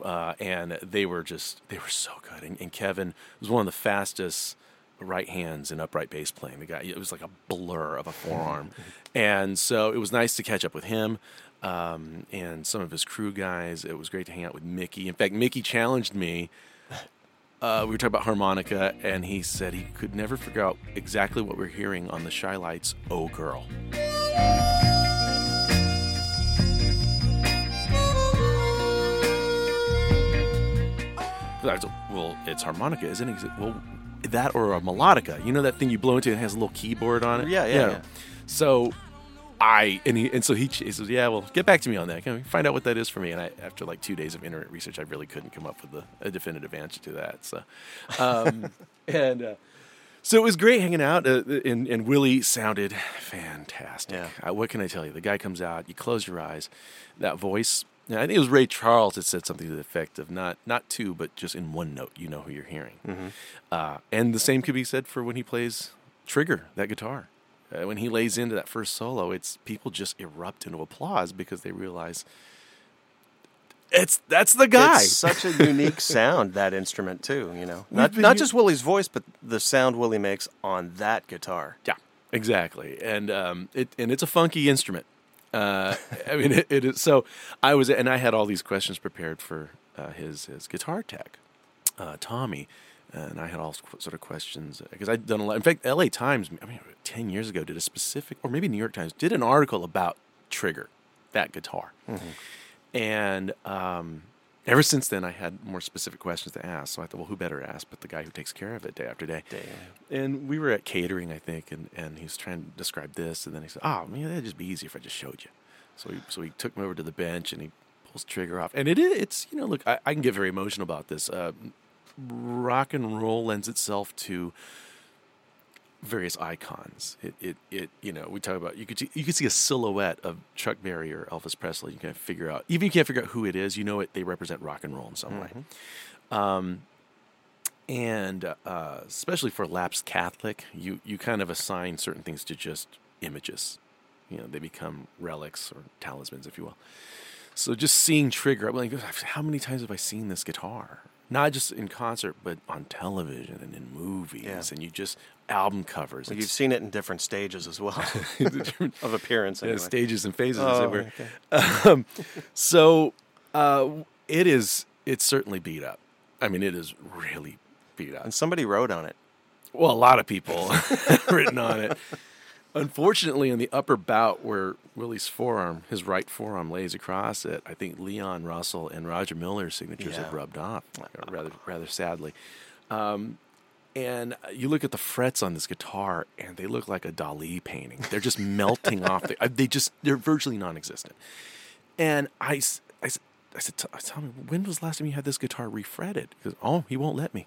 Uh, and they were just they were so good. And, and Kevin was one of the fastest right hands in upright bass playing. The guy it was like a blur of a forearm, and so it was nice to catch up with him. Um, and some of his crew guys. It was great to hang out with Mickey. In fact, Mickey challenged me. Uh, we were talking about harmonica, and he said he could never figure out exactly what we're hearing on the Chi-Lites "Oh Girl." Well, it's harmonica, isn't it? Well, that or a melodica. You know that thing you blow into and has a little keyboard on it? Yeah, yeah, yeah. So I and he and so he, he says, yeah, well, get back to me on that. Can we find out what that is for me? And I, after like two days of internet research, I really couldn't come up with a, a definitive answer to that. So, um, and uh, so it was great hanging out. Uh, and, and Willie sounded fantastic. Yeah. Uh, what can I tell you? The guy comes out, you close your eyes, that voice. I think it was Ray Charles that said something to the effect of not not two, but just in one note, you know who you're hearing. Uh, and the same could be said for when he plays Trigger, that guitar. Uh, when he lays into that first solo, it's people just erupt into applause because they realize it's that's the guy. It's such a unique sound that instrument too. You know, not not just Willie's voice, but the sound Willie makes on that guitar. Yeah, exactly, and um, it and it's a funky instrument. Uh, I mean, it, it is. So I was, and I had all these questions prepared for uh, his his guitar tech, uh, Tommy, and I had all sort of questions because I'd done a lot. In fact, L.A. Times, I mean, ten years ago, did a specific, or maybe New York Times, did an article about Trigger, that guitar, and um, ever since then, I had more specific questions to ask. So I thought, well, who better to ask but the guy who takes care of it day after day? And we were at catering, I think, and, and he was trying to describe this, and then he said, "Oh, man, that'd just be easy if I just showed you." So he so he took me over to the bench, and he pulls trigger off, and it is it's you know look, I, I can get very emotional about this. Uh, rock and roll lends itself to various icons. It, it, it, you know, we talk about you could see, you could see a silhouette of Chuck Berry or Elvis Presley. You can figure out even if you can't figure out who it is, you know it. They represent rock and roll in some way. Um, and uh, especially for lapsed Catholic, you you kind of assign certain things to just images. You know, they become relics or talismans, if you will. So just seeing Trigger, I'm like, how many times have I seen this guitar? Not just in concert, but on television and in movies, Yeah. and you just album covers. You've seen it in different stages as well of appearance. yeah, stages and phases, as Oh, okay. Um, so uh, it is. It's certainly beat up. I mean, it is really beat up. And somebody wrote on it. Well, a lot of people written on it. Unfortunately, in the upper bout where Willie's forearm, his right forearm, lays across it, I think Leon Russell and Roger Miller's signatures have rubbed off, rather rather sadly. Um, and you look at the frets on this guitar, and they look like a Dali painting. They're just melting off. The, they just they're virtually non-existent. And I, I said, "T- tell me, when was the last time you had this guitar refretted? Because oh, he won't let me.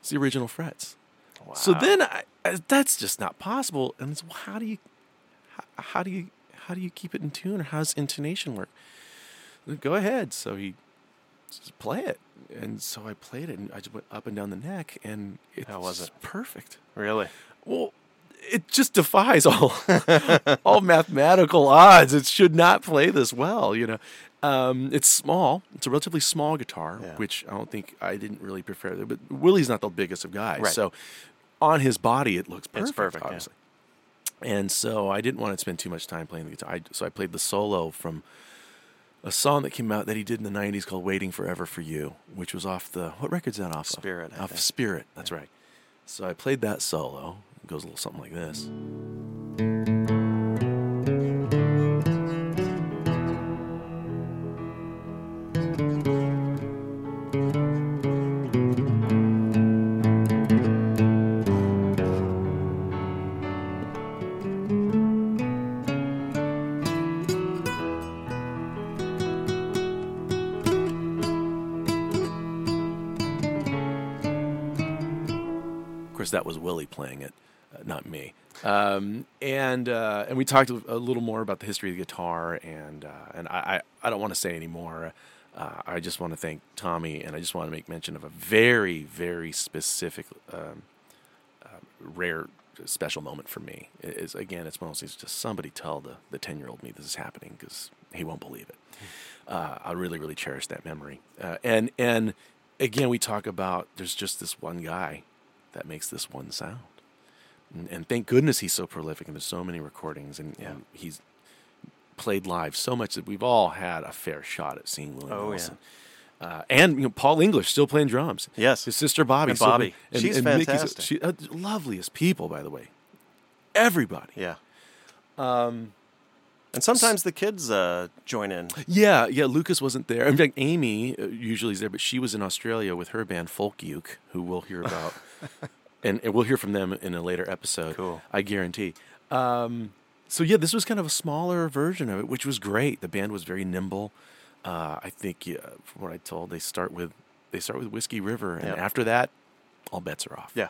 It's the original frets. So then I, I, that's just not possible. And it's, well, how do you, how, how do you, how do you keep it in tune, or how does intonation work? Go ahead. So he just play it, and so I played it, and I just went up and down the neck, and it's How was it? Perfect. Really? Well, it just defies all all mathematical odds. It should not play this well, you know. Um, it's small. It's a relatively small guitar, Yeah. which I don't think I didn't really prefer. But Willie's not the biggest of guys, Right. so on his body it looks perfect. It's perfect, yeah. obviously. And so I didn't want to spend too much time playing the guitar. I, so I played the solo from a song that came out that he did in the '90s called "Waiting Forever for You," which was off the what record's that off? Spirit, Of? I Off. Spirit. That's right. So I played that solo. It goes a little something like this. That was Willie playing it, uh, not me. Um, and uh, and we talked a little more about the history of the guitar, and uh, and I, I, I don't want to say anymore. Uh, I just want to thank Tommy, and I just want to make mention of a very very specific, um, uh, rare, special moment for me. It is again, it's one of those things. Just somebody tell the the ten year old me this is happening because he won't believe it. Uh, I really really cherish that memory. Uh, and and again, we talk about there's just this one guy that makes this one sound. And, and thank goodness he's so prolific and there's so many recordings and, and he's played live so much that we've all had a fair shot at seeing Willie Oh, yeah. Uh, and you know, Paul English still playing drums. Yes. his sister Bobbie. And Bobbie. She's Mickey's- fantastic. She, uh, loveliest people, by the way. Everybody. Yeah. Um, and sometimes the kids uh, join in. Yeah, yeah. Lucas wasn't there. In fact, Amy uh, usually is there, but she was in Australia with her band Folk Uke, who we'll hear about, and, and we'll hear from them in a later episode. Cool. I guarantee. Um, so yeah, this was kind of a smaller version of it, which was great. The band was very nimble. Uh, I think, yeah, from what I told, they start with they start with Whiskey River, and Yep. after that, all bets are off. Yeah.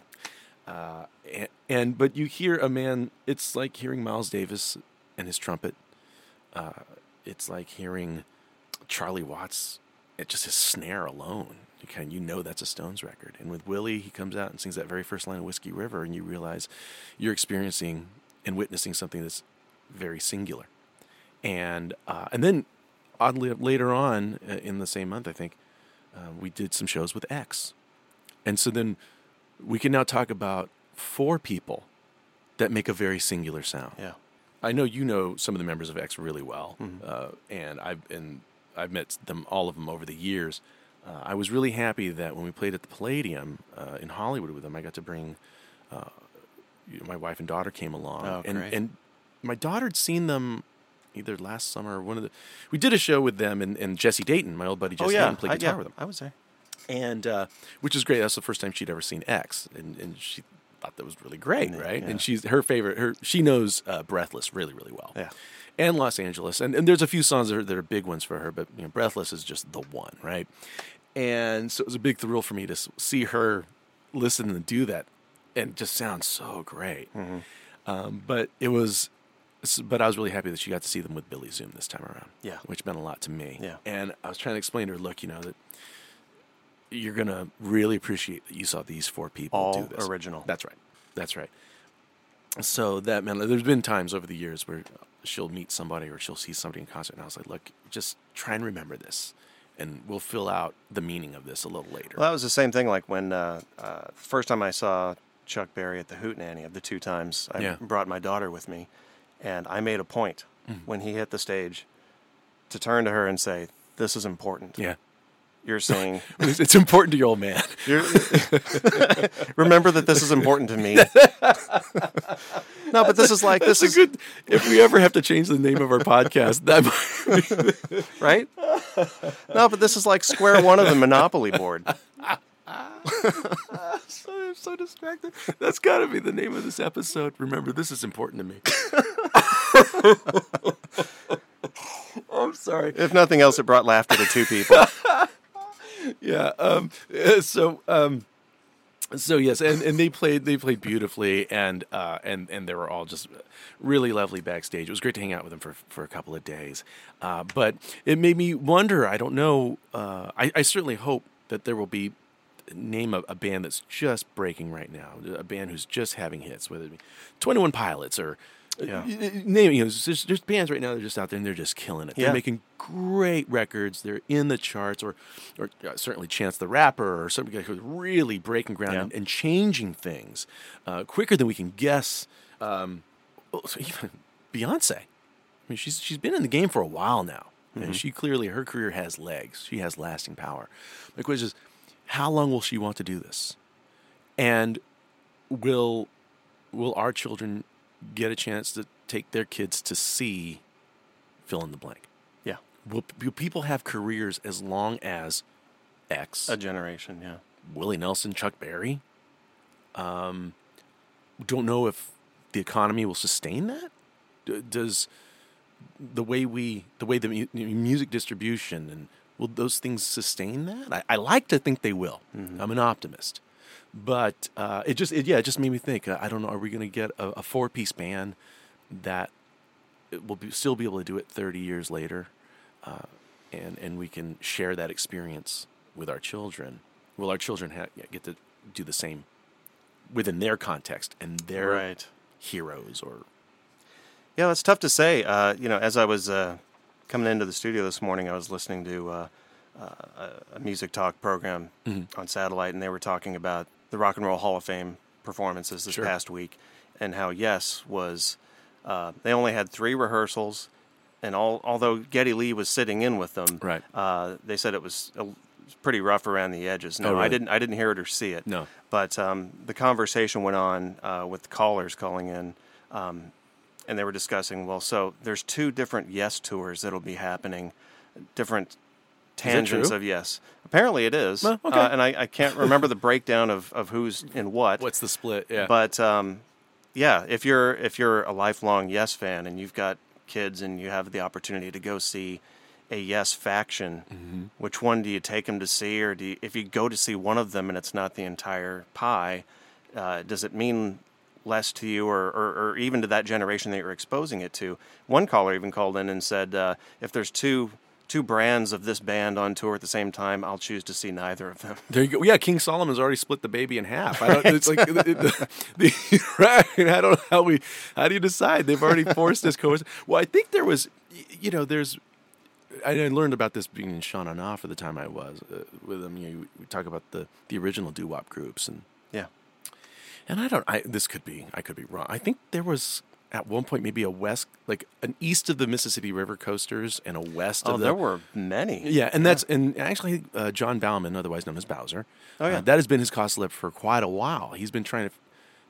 Uh, and, and but you hear a man. It's like hearing Miles Davis and his trumpet. Uh, it's like hearing Charlie Watts. It just his snare alone. You kind you know that's a Stones record. And with Willie, he comes out and sings that very first line of Whiskey River, and you realize you're experiencing and witnessing something that's very singular. And uh, and then oddly, later on uh, in the same month, I think uh, we did some shows with X, and so then we can now talk about four people that make a very singular sound. Yeah. I know you know some of the members of X really well, Mm-hmm. uh, and I've and I've met them all of them over the years. Uh, I was really happy that when we played at the Palladium uh, in Hollywood with them, I got to bring uh, you know, my wife and daughter came along, Oh, and great. and my daughter had seen them either last summer or one of the. We did a show with them and, and Jesse Dayton, my old buddy Jesse oh yeah, Dayton, played I, guitar yeah, with them I was there. and uh, which is great. That's the first time she'd ever seen X, and, and she thought that was really great, right? yeah. And she's her favorite. Her she knows uh, Breathless really, really well. Yeah. And Los Angeles, and, and there's a few songs that are, that are big ones for her, but you know, Breathless is just the one, right? And so it was a big thrill for me to see her listen and do that, and it just sounds so great. Mm-hmm. Um, but it was, but I was really happy that she got to see them with Billy Zoom this time around. Yeah. which meant a lot to me. Yeah. and I was trying to explain to her, look, you know that you're gonna really appreciate that you saw these four people All do this. original. That's right. That's right. So that meant there's been times over the years where she'll meet somebody or she'll see somebody in concert, and I was like, look, just try and remember this, and we'll fill out the meaning of this a little later. Well, that was the same thing. Like when uh, uh, first time I saw Chuck Berry at the Hootenanny, of the two times I Yeah. brought my daughter with me, and I made a point when he hit the stage to turn to her and say, "This is important. yeah, You're saying, it's, important to your old man. you're, remember that this is important to me." no, but this is like this is good. If we ever have to change the name of our podcast, that might, right. No, but this is like square one of the Monopoly board. I'm so distracted. That's got to be the name of this episode. Remember, this is important to me. I'm sorry. If nothing else, it brought laughter to two people. Yeah. Um, uh, so. Um, so yes, and, and they played they played beautifully, and uh, and and they were all just really lovely backstage. It was great to hang out with them for for a couple of days, uh, but it made me wonder. I don't know. Uh, I, I certainly hope that there will be name a, a band that's just breaking right now, a band who's just having hits, whether it be Twenty One Pilots or Yeah. name. You know, there's, there's bands right now that are just out there and they're just killing it. They're making great records. They're in the charts, or or uh, certainly Chance the Rapper, or somebody who's really breaking ground Yeah. and, and changing things uh, quicker than we can guess. Um, so even Beyonce. I mean, she's she's been in the game for a while now, and she clearly her career has legs. She has lasting power. My question is, how long will she want to do this? And will will our children get a chance to take their kids to see fill in the blank? Yeah, Will, will people have careers as long as X, a generation. Yeah. Willie Nelson, Chuck Berry? Um, don't know if the economy will sustain that. D- does the way we, the way the mu- music distribution and will those things sustain that? I, I like to think they will. I'm an optimist, but uh, it just, it, yeah, it just made me think. Uh, I don't know. Are we going to get a, a four-piece band that will be, still be able to do it 30 years later, uh, and and we can share that experience with our children? Will our children ha- get to do the same within their context and their Right. heroes or Yeah, that's tough to say. Uh, you know, as I was uh, coming into the studio this morning, I was listening to uh, uh, a- a music talk program Mm-hmm. on satellite, and they were talking about the Rock and Roll Hall of Fame performances this Sure. past week, and how Yes was. Uh, they only had three rehearsals, and all, although Geddy Lee was sitting in with them, Right. uh, they said it was, a, pretty rough around the edges. No, Oh, really? I didn't. I didn't hear it or see it. No. But um, the conversation went on uh, with callers calling in, um, and they were discussing. Well, so there's two different Yes tours that'll be happening, different tangents of Yes. Apparently, it is. Well, okay. Uh, and I, I can't remember the breakdown of, of who's in what. what's the split? Yeah, But um, yeah, if you're if you're a lifelong Yes fan and you've got kids and you have the opportunity to go see a Yes faction, Mm-hmm. which one do you take them to see, or do you, if you go to see one of them and it's not the entire pie, uh, does it mean less to you, or, or or even to that generation that you're exposing it to? One caller even called in and said, uh, if there's two two brands of this band on tour at the same time, I'll choose to see neither of them. There you go. Yeah, King Solomon's already split the baby in half. I don't. It's like it- it- the, the, right. I don't know how we. How do you decide? They've already forced this course. Well, I think there was. You know, there's I I learned about this being in Sha Na Na at the time I was uh, with them. You know, we talk about the the original doo wop groups, and Yeah. and I don't. I this could be. I could be wrong. I think there was at one point maybe a west, like an east of the Mississippi River coasters and a west Oh, of the. there were many. Yeah, and that's and actually uh, John Bauman, otherwise known as Bowzer. Oh, yeah. uh, that has been his cost lip for quite a while. He's been trying to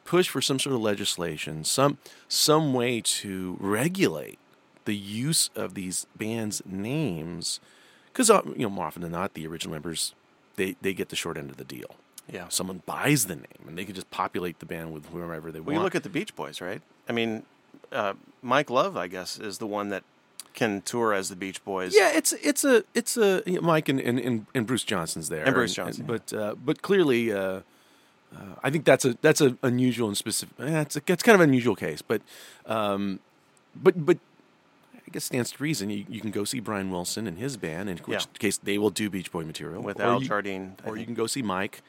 push for some sort of legislation, some some way to regulate the use of these bands' names, because you know more often than not, the original members they they get the short end of the deal. Yeah. someone buys the name, and they can just populate the band with whoever they Well, want. you look at the Beach Boys, right? I mean, uh, Mike Love, I guess, is the one that can tour as the Beach Boys. Yeah, it's it's a it's a you know, Mike and, and, and, and Bruce Johnston's there, And Bruce Johnston, but uh, but clearly, uh, uh, I think that's a that's an unusual and specific. Eh, it's a, it's kind of an unusual case, but um, but but I guess stands to reason. You, you can go see Brian Wilson and his band, in which Yeah. case they will do Beach Boy material with or Al you- Jardine. Or you can go see Mike.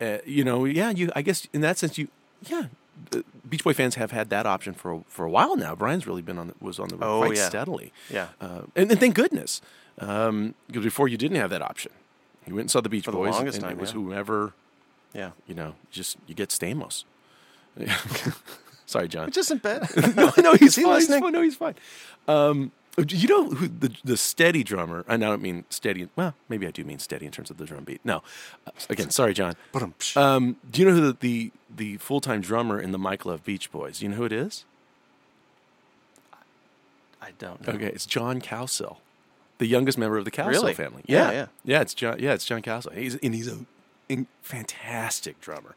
Uh, you know, yeah, you. I guess in that sense, you, yeah, Beach Boy fans have had that option for a, for a while now. Brian's really been on the, was on the road Oh, quite yeah. steadily. Yeah. uh, and, and thank goodness, um, because before you didn't have that option. You went and saw the Beach For the Boys, longest and time, it was yeah. whoever yeah. you know. Just you get Stamos. Sorry, John. Which isn't bad. no, no, he's he fine. He's listening? fine. No, he's fine. Um, you know who the the steady drummer? I don't mean steady. Well, maybe I do mean steady in terms of the drum beat. No, Uh, again, sorry, John. Um, do you know who the the, the full time drummer in the Mike Love Beach Boys? Do you know who it is? I don't know. Okay, it's John Cowsill, the youngest member of the Cowsill Really? family. Yeah, yeah. yeah. It's John. Yeah, it's John Cowsill. He's and he's a in- fantastic drummer,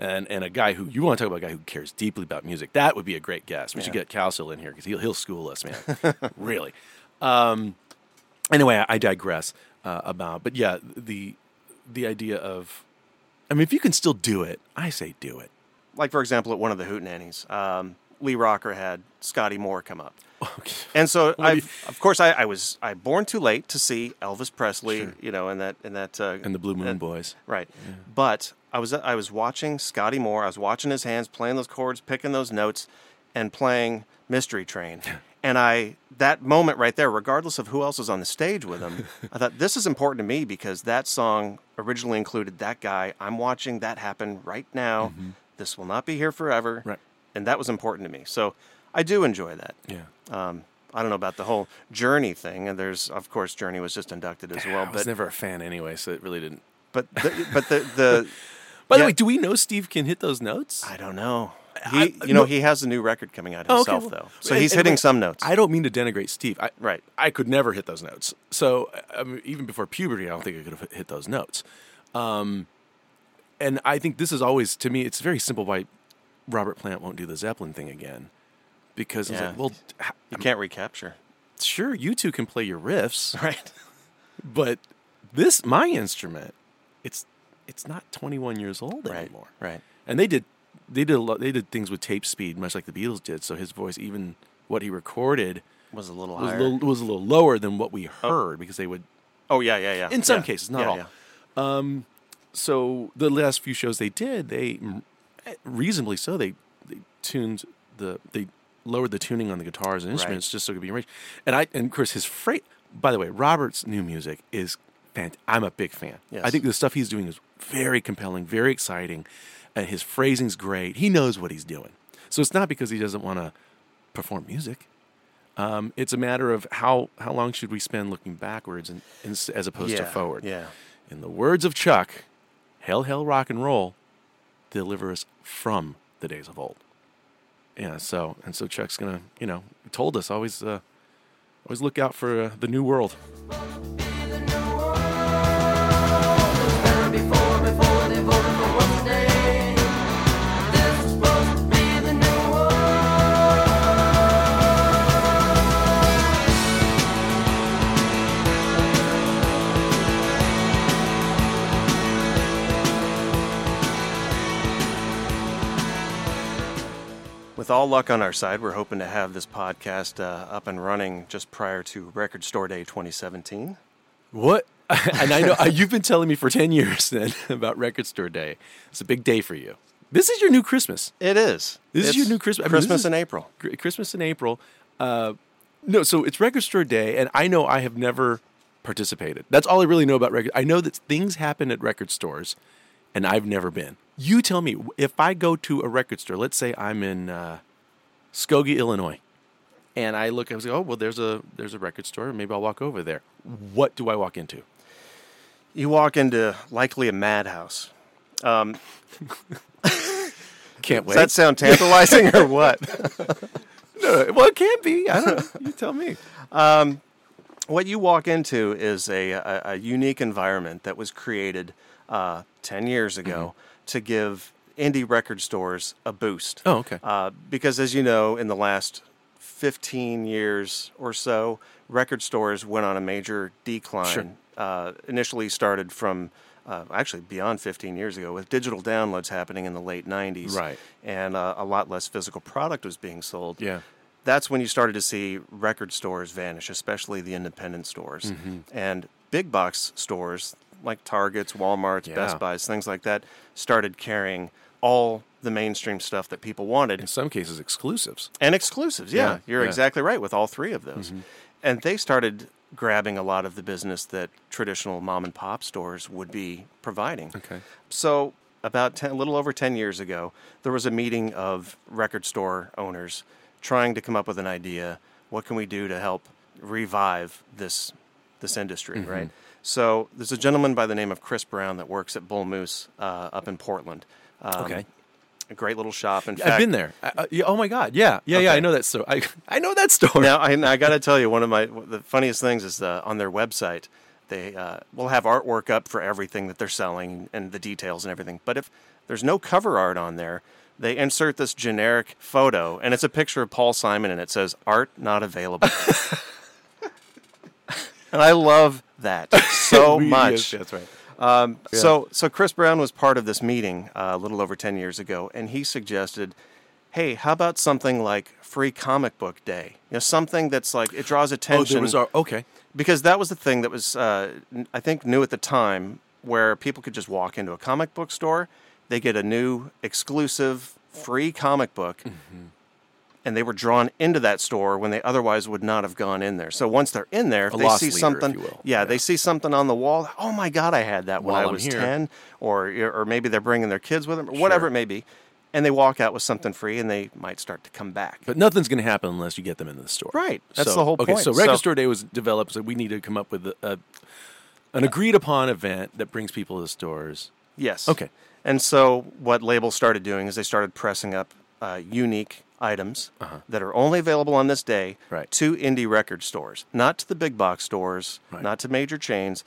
and and a guy who you want to talk about a guy who cares deeply about music. That would be a great guest. We should get Cowsill in here because he'll he'll school us, man. really. Um, anyway, I, I digress uh, about, but yeah, the the idea of, I mean, if you can still do it, I say do it. Like, for example, at one of the Hootenannies, um, Lee Rocker had Scotty Moore come up. Okay. And so, I, you- of course, I, I was I born too late to see Elvis Presley, Sure. you know, and that and that uh, And the Blue Moon and- Boys. right? But I was I was watching Scotty Moore. I was watching his hands playing those chords, picking those notes, and playing Mystery Train. And I that moment right there, regardless of who else was on the stage with him, I thought this is important to me because that song originally included that guy. I'm watching that happen right now. This will not be here forever. Mm-hmm. Right. And that was important to me. So I do enjoy that. Yeah. Um, I don't know about the whole Journey thing, and there's of course Journey was just inducted as well, I was but never a fan anyway, so it really didn't. but the, but the the By the Yeah. way, do we know Steve can hit those notes? I don't know. He I- you know no- he has a new record coming out Oh, okay, himself well, though, so and- he's hitting some notes. I don't mean to denigrate Steve. I, Right. I could never hit those notes. So I mean, even before puberty, I don't think I could have hit those notes. Um, and I think this is always to me. It's very simple why Robert Plant won't do the Zeppelin thing again, because Yeah. like, well, h- you can't recapture, sure, you two can play your riffs, right? but this my instrument, it's it's not 21 years old Right. anymore. Right. And they did they did a lot, they did things with tape speed, much like the Beatles did. So his voice, even what he recorded, Was a little was a higher. little, was a little lower than what we heard because they would. oh yeah, yeah, yeah. In some Yeah. cases, not Yeah, all. yeah. Um, So the last few shows they did, they mm, reasonably so they they tuned the they lowered the tuning on the guitars and instruments just so it could be arranged. And I and of course his freight. By the way, Robert's new music is fant- I'm a big fan. Yes. I think the stuff he's doing is very compelling, very exciting. And his phrasing's great. He knows what he's doing. So it's not because he doesn't want to perform music. Um, it's a matter of how, how long should we spend looking backwards and, and, as opposed to forward. yeah. In the words of Chuck, hell, hell, rock and roll, deliver us from the days of old. Yeah. So and so Chuck's gonna, you know, told us always, uh, always look out for uh, the new world. With all luck on our side, we're hoping to have this podcast uh, up and running just prior to Record Store Day 2017. What? and I know uh, you've been telling me for ten years then about Record Store Day. It's a big day for you. This is your new Christmas. It is. This is your new Christmas- I mean, Christmas in April. Christmas in April. Uh, No, so it's record store day, and I know I have never participated. That's all I really know about record. I know that things happen at record stores, and I've never been. You tell me if I go to a record store. Let's say I'm in uh, Skokie, Illinois, and I look. I was like, oh well, there's a there's a record store. Maybe I'll walk over there. What do I walk into? You walk into likely a madhouse. Um, Can't wait. does that sound tantalizing or what? No, well, it can be. I don't. know. You tell me. what you walk into is a, a, a unique environment that was created uh, 10 years ago Mm-hmm. to give indie record stores a boost. Oh, okay. Uh, because, as you know, in the last 15 years or so, record stores went on a major decline. Sure. Uh, initially started from uh, actually beyond 15 years ago with digital downloads happening in the late 90s. Right. And uh, a lot less physical product was being sold Yeah. that's when you started to see record stores vanish, especially the independent stores. Mm-hmm. And big box stores like Targets, Walmarts, Yeah. Best Buys, things like that started carrying all the mainstream stuff that people wanted In some cases, exclusives. and exclusives. Yeah, Yeah, you're yeah. exactly right with all three of those. And they started grabbing a lot of the business that traditional mom and pop stores would be providing. Okay. So, about 10, a little over 10 years ago, there was a meeting of record store owners trying to come up with an idea. What can we do to help revive this this industry, Mm-hmm. right? So, there's a gentleman by the name of Chris Brown that works at Bull Moose uh, up in Portland. Um, Okay. A great little shop. In fact. I've fact, been there. I, oh my god. Yeah. Yeah. Yeah. I know that store. I I know that store. now I, I got to tell you, one of my the funniest things is uh, on their website they uh, will have artwork up for everything that they're selling and the details and everything. But if there's no cover art on there, they insert this generic photo, and it's a picture of Paul Simon, and it says "Art not available." and I love that so much. yes, that's right. So, so Chris Brown was part of this meeting uh, a little over ten years ago, and he suggested, "Hey, how about something like Free Comic Book Day? You know, something that's like it draws Oh, attention there was our okay. because that was the thing that was, uh, I think, new at the time, where people could just walk into a comic book store, they get a new exclusive free comic book." Mm-hmm. And they were drawn into that store when they otherwise would not have gone in there. So once they're in there, if A they see leader, something, yeah, Yeah. they see something on the wall. Oh my God, I had that when While I was ten, or or maybe they're bringing their kids with them, or whatever Sure. it may be, and they walk out with something free, and they might start to come back. But nothing's going to happen unless you get them into the store. Right. That's So- the whole point. okay, so Record So- Store Day was developed, so we need to come up with a, a, an agreed upon event that brings people to the stores. Yes. Okay. And so what labels started doing is they started pressing up uh, unique items that are only available on this day Uh-huh. Right. to indie record stores, not to the big box stores, Right. not to major chains,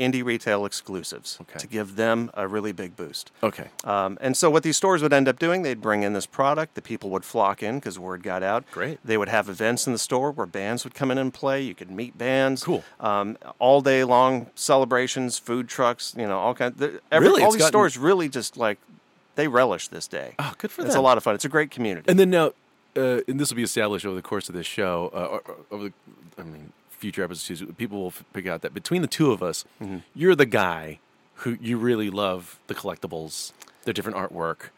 indie retail exclusives Okay. to give them a really big boost. Okay. Um, and so what these stores would end up doing, they'd bring in this product. The people would flock in because word got out. Great. They would have events in the store where bands would come in and play. You could meet bands. Cool. Um, all day long celebrations, food trucks. You know, all kinds. the- Every, Really? all It's these gotten- stores really just like they relish this day. Oh, good for that. It's them. a lot of fun. It's a great community. And then now, uh, and this will be established over the course of this show, uh, over the, I mean, future episodes. People will figure out that between the two of us, Mm-hmm. you're the guy who you really love the collectibles, the different artwork.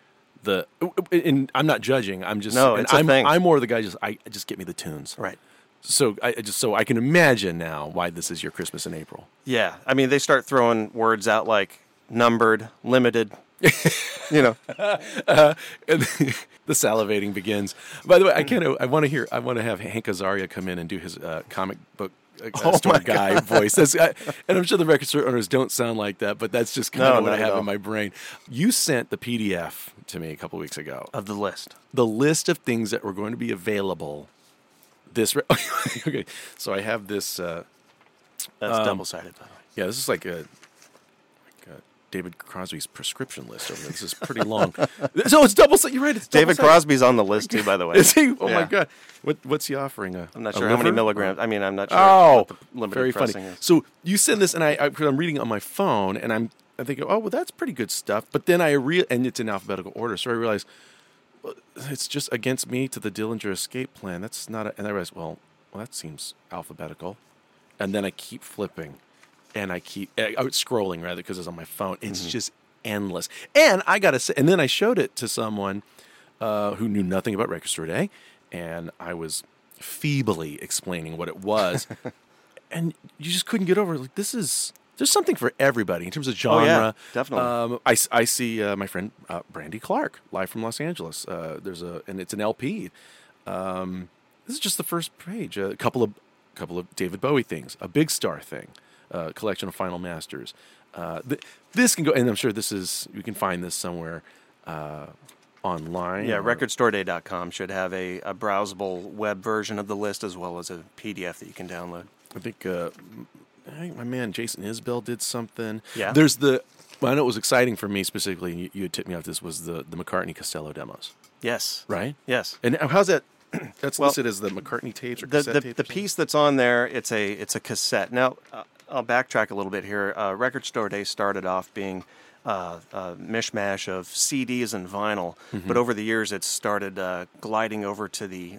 The and I'm not judging. I'm just No, it's a I'm thing. I'm more the guy. Just I just get me the tunes. right. So I just so I can imagine now why this is your Christmas in April. Yeah. I mean, they start throwing words out like numbered, limited. you know. and the salivating begins. By the way, I of I want to hear I want to have Hank Azaria come in and do his uh, comic book uh, Oh store my guy voice. That's, I, and I'm sure the record store owners don't sound like that, but that's just kind No, of what I have in my brain. You sent the PDF to me a couple weeks ago. Of the list. The list of things that were going to be available. This re- okay, so I have this. Uh, That's Um, double sided, by the way. yeah, this is like a David Crosby's prescription list over there. This is pretty long. so it's double. You're right. It's David. Crosby's on the list too, by the way. Is he? Oh my god! What what's he offering? A, I'm not sure how many milligrams. I mean, I'm not sure. Oh, what the limited very funny. is. So you send this, and I, I I'm reading it on my phone, and I'm I think, oh well, that's pretty good stuff. But then I re and it's in alphabetical order, so I realize well, it's just against me to the Dillinger escape plan. That's not. A, and I realize, well, well, that seems alphabetical. And then I keep flipping, and I keep I, I was scrolling rather because it's on my phone. It's Mm-hmm. just endless. And I gotta say, and then I showed it to someone uh, who knew nothing about Record Store Day, and I was feebly explaining what it was, and you just couldn't get over. it. Like this is there's something for everybody in terms of genre. Oh, yeah, definitely. Um, I, I see uh, my friend uh, Brandy Clark live from Los Angeles. Uh, there's a and it's an LP. Um, this is just the first page. A couple of couple of David Bowie things, a Big Star thing, a collection of Final Masters. Uh, th- this can go, and I'm sure this is you can find this somewhere uh, online. Yeah, or- recordstoreday.com should have a, a browsable web version of the list as well as a PDF that you can download. I think uh, I think my man Jason Isbell did something. Yeah. There's the. Well, I know it was exciting for me specifically. And you, you had tipped me off. This was the the McCartney Costello demos, Yes. right? Yes. And how's that? That's Well, listed as the McCartney tapes or the, cassette the, tapes the piece that's on there it's a it's a cassette now uh, i'll backtrack a little bit here. Uh, record store day started off being uh, a mishmash of cds and vinyl Mm-hmm. but over the years it's started uh, gliding over to the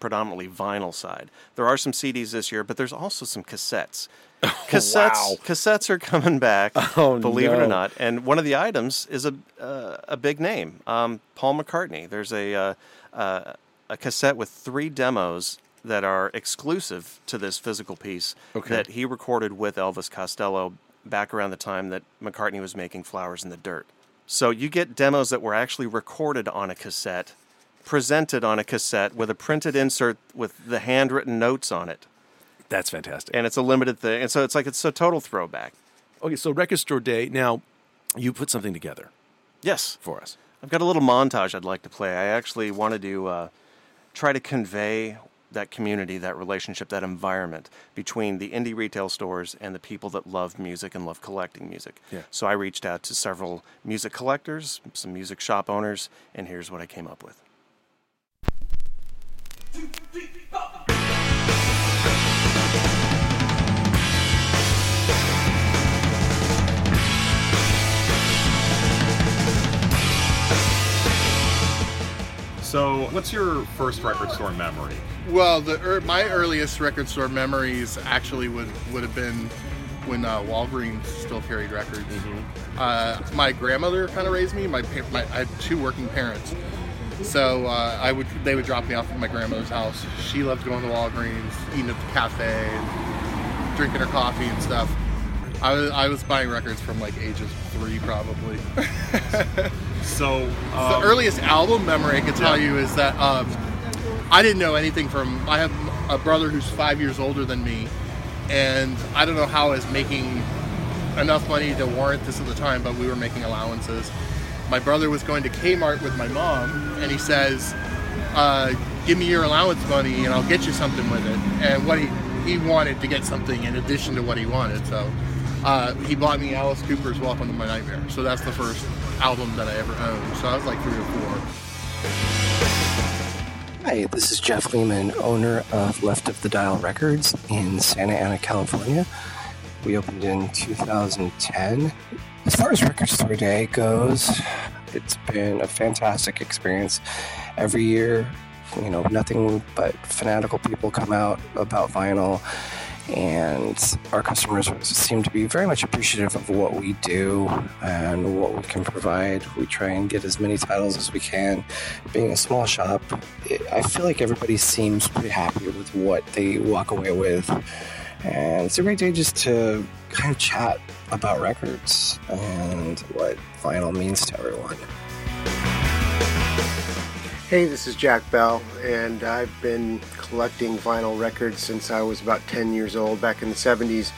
predominantly vinyl side. There are some cds this year but there's also some cassettes. Cassettes wow. cassettes are coming back Oh, believe it or not. And one of the items is a uh, a big name um, paul mccartney. There's a uh, uh, a cassette with three demos that are exclusive to this physical piece Okay. that he recorded with Elvis Costello back around the time that McCartney was making Flowers in the Dirt. So you get demos that were actually recorded on a cassette, presented on a cassette with a printed insert with the handwritten notes on it. That's fantastic. And it's a limited thing. And so it's like it's a total throwback. okay, so Record Store Day. Now, you put something together Yes. for us. I've got a little montage I'd like to play. I actually wanted to uh, try to convey that community, that relationship, that environment between the indie retail stores and the people that love music and love collecting music. Yeah. So I reached out to several music collectors, some music shop owners, and here's what I came up with. So, what's your first record store memory? Well, the er, my earliest record store memories actually would would have been when uh, Walgreens still carried records. Uh, my grandmother kind of raised me. My, my I had two working parents, so uh, I would they would drop me off at my grandmother's house. She loved going to Walgreens, eating at the cafe, and drinking her coffee and stuff. I was I was buying records from like ages three probably. So, the um, earliest album memory I can tell you is that um, I didn't know anything from. I have a brother who's five years older than me, and I don't know how I was making enough money to warrant this at the time, but we were making allowances. My brother was going to Kmart with my mom, and he says, uh, "Give me your allowance money, and I'll get you something with it." And what he he wanted to get something in addition to what he wanted, so uh, he bought me Alice Cooper's "Welcome to My Nightmare." So that's the first album that I ever owned. So I was like three or four. Hi, this is Jeff Lehman, owner of Left of the Dial Records in Santa Ana, California. We opened in 2010. As far as Record Store Day goes, it's been a fantastic experience. Every year, you know, nothing but fanatical people come out about vinyl, and our customers seem to be very much appreciative of what we do and what we can provide. We try and get as many titles as we can. Being a small shop, I feel like everybody seems pretty happy with what they walk away with. And it's a great day just to kind of chat about records and what vinyl means to everyone. Hey, this is Jack Bell, and I've been collecting vinyl records since I was about 10 years old back in the 70s.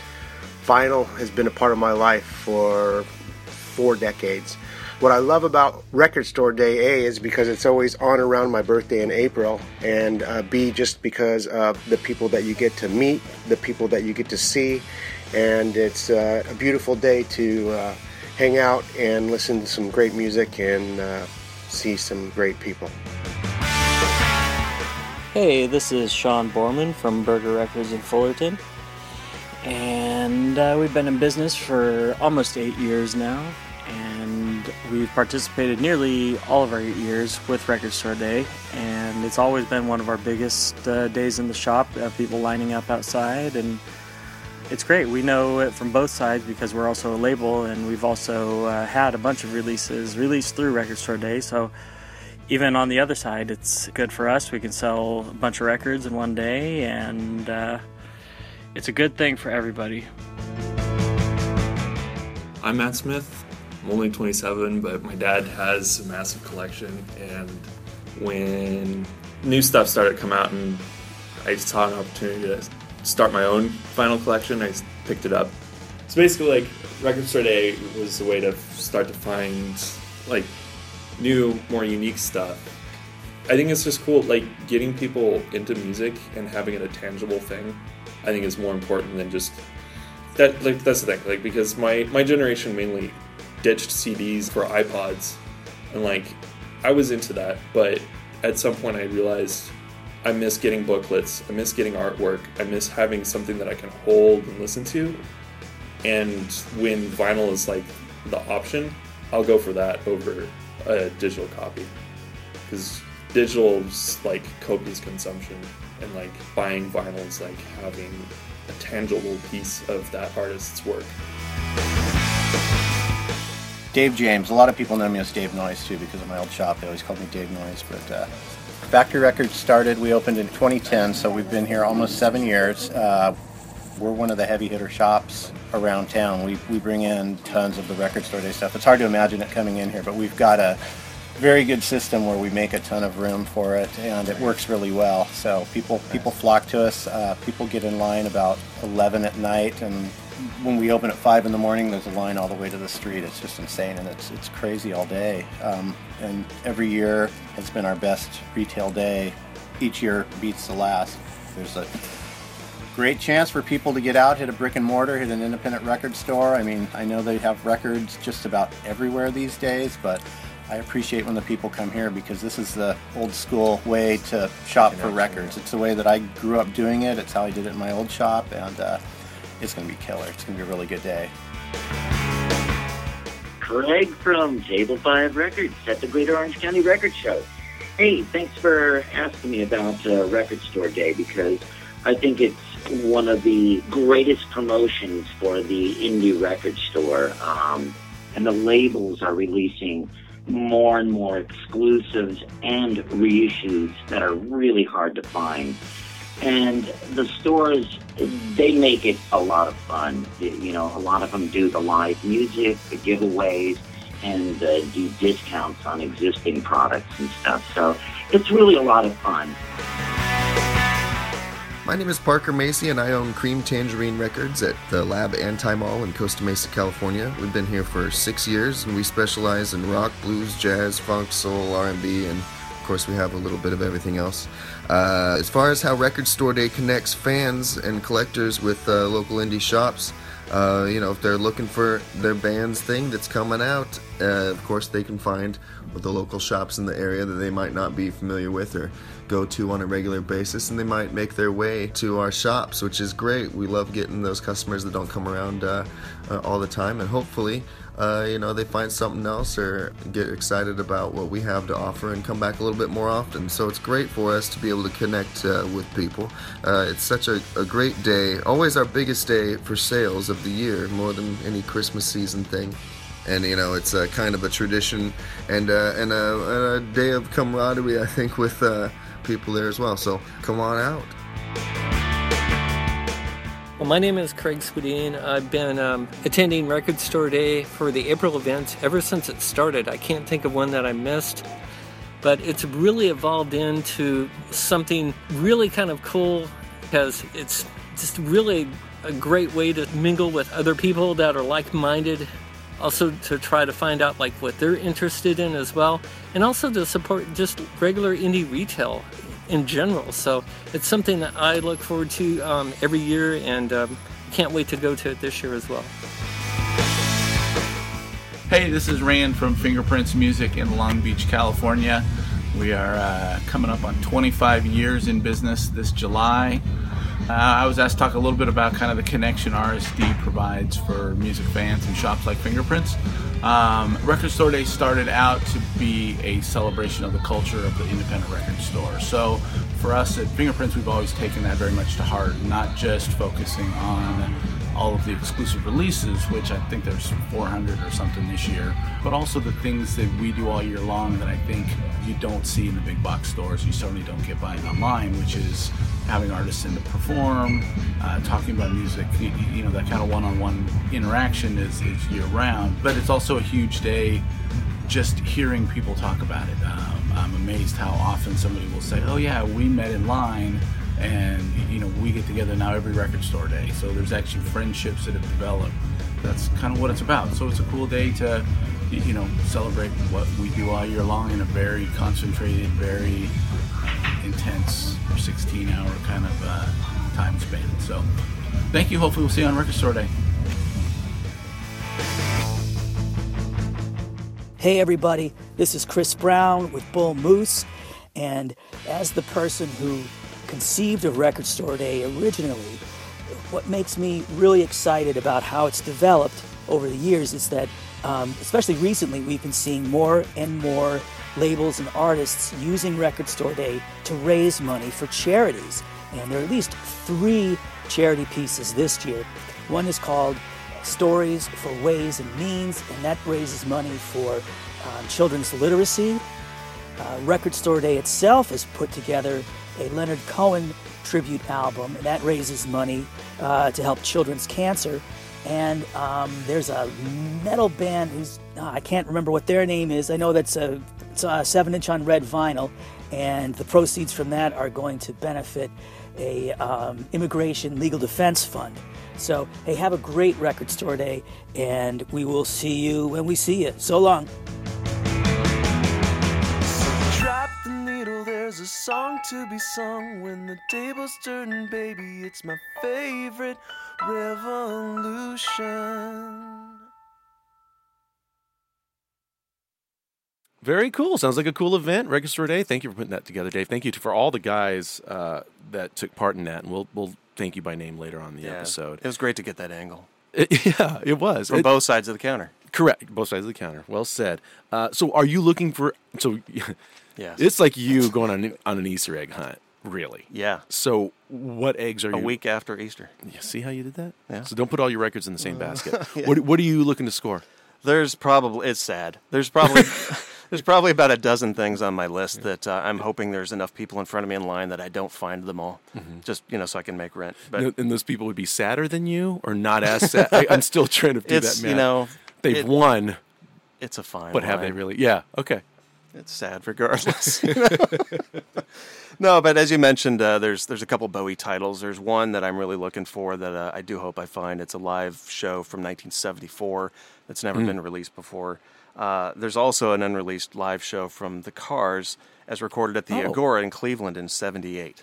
Vinyl has been a part of my life for four decades. What I love about Record Store Day A is because it's always on around my birthday in April, and uh, B just because of the people that you get to meet, the people that you get to see, and it's uh, a beautiful day to uh, hang out and listen to some great music and uh, see some great people. Hey, this is Sean Bohrman from Burger Records in Fullerton. And uh, we've been in business for almost eight years now. And we've participated nearly all of our eight years with Record Store Day. And it's always been one of our biggest uh, days in the shop. Uh, people lining up outside. And it's great. We know it from both sides because we're also a label. And we've also uh, had a bunch of releases released through Record Store Day. So even on the other side, it's good for us. We can sell a bunch of records in one day, and uh, it's a good thing for everybody. I'm Matt Smith. I'm only 27, but my dad has a massive collection. And when new stuff started to come out, and I saw an opportunity to start my own vinyl collection, I picked it up. So basically, like Record Store Day was a way to start to find like new, more unique stuff. I think it's just cool, like getting people into music and having it a tangible thing. I think is more important than just that. Like that's the thing, like because my my generation mainly ditched CDs for iPods, and like I was into that, but at some point I realized I miss getting booklets, I miss getting artwork, I miss having something that I can hold and listen to. And when vinyl is like the option, I'll go for that over a digital copy because digital's like copious consumption and like buying vinyl is like having a tangible piece of that artist's work. Dave James. A lot of people know me as Dave Noise too because of my old shop. They always called me Dave Noise. But uh, Factory Records started. We opened in 2010, so we've been here almost seven years. Uh, we're one of the heavy hitter shops around town. We, we bring in tons of the record store day stuff. It's hard to imagine it coming in here, but we've got a very good system where we make a ton of room for it, and it works really well. So people people flock to us. Uh, people get in line about 11 at night, and when we open at five in the morning, there's a line all the way to the street. It's just insane, and it's it's crazy all day. Um, and every year has been our best retail day. Each year beats the last. There's a great chance for people to get out, hit a brick and mortar, hit an independent record store. I mean, I know they have records just about everywhere these days, but I appreciate when the people come here because this is the old school way to shop for records. It's the way that I grew up doing it. It's how I did it in my old shop, and uh, it's going to be killer. It's going to be a really good day. Craig from Table 5 Records at the Greater Orange County Record Show. Hey, thanks for asking me about uh, Record Store Day because I think it's one of the greatest promotions for the indie record store. Um, and the labels are releasing more and more exclusives and reissues that are really hard to find. And the stores, they make it a lot of fun. You know, a lot of them do the live music, the giveaways, and uh, do discounts on existing products and stuff. So it's really a lot of fun. My name is Parker Macy, and I own Cream Tangerine Records at the Lab Anti Mall in Costa Mesa, California. We've been here for six years, and we specialize in rock, blues, jazz, funk, soul, R&B, and of course, we have a little bit of everything else. Uh, as far as how Record Store Day connects fans and collectors with uh, local indie shops, uh, you know, if they're looking for their band's thing that's coming out, uh, of course, they can find the local shops in the area that they might not be familiar with or go to on a regular basis, and they might make their way to our shops, which is great. We love getting those customers that don't come around uh, uh, all the time, and hopefully, uh, you know, they find something else or get excited about what we have to offer and come back a little bit more often. So it's great for us to be able to connect uh, with people. Uh, it's such a, a great day, always our biggest day for sales of the year, more than any Christmas season thing and you know it's a kind of a tradition and uh, and, a, a, day of camaraderie I think with uh, people there as well. So come on out. Well, my name is Craig Spadine. I've been um, attending Record Store Day for the April events ever since it started. I can't think of one that I missed, but it's really evolved into something really kind of cool because it's just really a great way to mingle with other people that are like minded also to try to find out like what they're interested in as well and also to support just regular indie retail in general. So it's something that i look forward to um, every year and um, can't wait to go to it this year as well. Hey this is rand from fingerprints music in long beach california. We are uh, coming up on 25 years in business this july uh, I was asked to talk a little bit about kind of the connection RSD provides for music fans and shops like Fingerprints. Um, record Store Day started out to be a celebration of the culture of the independent record store. So for us at Fingerprints, we've always taken that very much to heart, not just focusing on all of the exclusive releases, which I think there's 400 or something this year, but also the things that we do all year long that I think you don't see in the big box stores. You certainly don't get buying online, which is having artists in to perform, uh, talking about music. You, you know, that kind of one-on-one interaction is, is year-round. But it's also a huge day just hearing people talk about it. Um, I'm amazed how often somebody will say, "Oh yeah, we met in line." And you know we get together now every record store day, so there's actually friendships that have developed. That's kind of what it's about. So it's a cool day to, you know, celebrate what we do all year long in a very concentrated, very intense 16-hour kind of uh, time span. So, thank you. Hopefully, we'll see you on Record Store Day. Hey, everybody, this is Chris Brown with Bull Moose. And as the person who conceived of Record Store Day originally, what makes me really excited about how it's developed over the years is that, um, especially recently, we've been seeing more and more labels and artists using Record Store Day to raise money for charities. And there are at least three charity pieces this year. One is called Stories for Ways and Means, and that raises money for um, children's literacy. Uh, Record Store Day itself is put together a Leonard Cohen tribute album, and that raises money uh, to help children's cancer. And um, there's a metal band who's ah, I can't remember what their name is. I know that's a, a seven inch on red vinyl, and the proceeds from that are going to benefit a um, immigration legal defense fund. So hey, have a great record store day, and we will see you when we see you. So long. There's a song to be sung when the tables turn, baby. It's my favorite revolution. Very cool. Sounds like a cool event. Record Store Day. Thank you for putting that together, Dave. Thank you to, for all the guys uh, that took part in that, and we'll we'll thank you by name later on in the Yeah, episode. It was great to get that angle. yeah, it was From It- both sides of the counter. Correct, both sides of the counter. Well said. Uh, so, are you looking for? So, Yes. it's like you going on an- on an Easter egg hunt, really. Yeah. So, what eggs are you A you? week after Easter. You see how you did that? Yeah. So don't put all your records in the same basket. Yeah. What What are you looking to score? There's probably it's sad. There's probably there's probably about a dozen things on my list that uh, I'm hoping there's enough people in front of me in line that I don't find them all, Mhm. just you know, so I can make rent. But and and those people would be sadder than you, or not as sad. I, I'm still trying to do It's, that. you know, they've it- won. it's a fine. But have they line. really? Yeah. Okay. It's sad regardless. you know? no, but as you mentioned, uh, there's there's a couple Bowie titles. There's one that I'm really looking for that uh, I do hope I find. It's a live show from 1974 that's never Mm. been released before. Uh, there's also an unreleased live show from The Cars as recorded at the Oh. Agora in Cleveland in '78.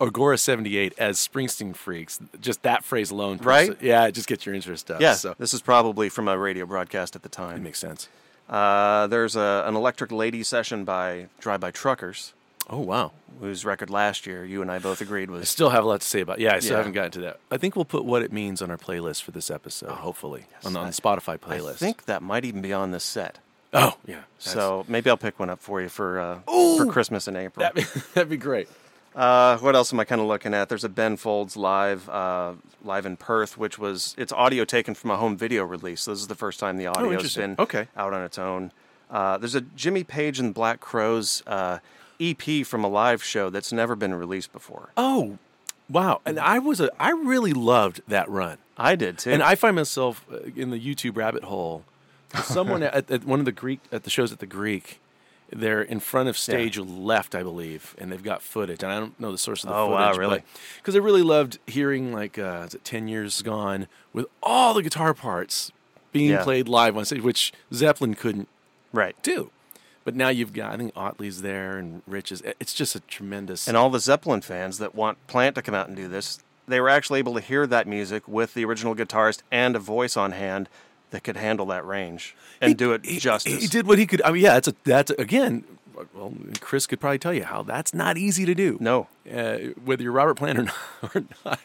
Agora 78 as Springsteen freaks. Just that phrase alone. Right? yeah, it just gets your interest up. Yeah, So this is probably from a radio broadcast at the time. It makes sense. Uh, there's a, an Electric Lady session by Drive By Truckers. Oh wow, whose record last year you and I both agreed was I still have a lot to say about. Yeah, I still Yeah. haven't gotten to that. I think we'll put what it means on our playlist for this episode. hopefully on, the- on the Spotify playlist. I think that might even be on this set. Oh yeah. So maybe I'll pick one up for you for uh, for Christmas in April. That'd be, that'd be great. Uh, what else am I kind of looking at? There's a Ben Folds live uh, live in Perth, which was it's audio taken from a home video release. So this is the first time the audio's Oh, been Okay. out on its own. Uh, there's a Jimmy Page and Black Crowes uh, EP from a live show that's never been released before. Oh, wow! And I was a I really loved that run. I did too. And I find myself uh, in the YouTube rabbit hole. Someone at, at one of the Greek at the shows at the Greek, they're in front of stage left, I believe, and they've got footage. And I don't know the source of the Oh, wow, footage. really? Because I really loved hearing like uh, is it Ten Years Gone with all the guitar parts being Yeah. played live on stage, which Zeppelin couldn't right do. But now you've got I think Audley's there and Rich is. It's just a tremendous. And all the Zeppelin fans that want Plant to come out and do this, they were actually able to hear that music with the original guitarist and a voice on hand that could handle that range and do it justice. He did what he could. I mean, yeah, it's a that's again. Well, Chris could probably tell you how that's not easy to do. No, uh, whether you're Robert Plant or not. Or not.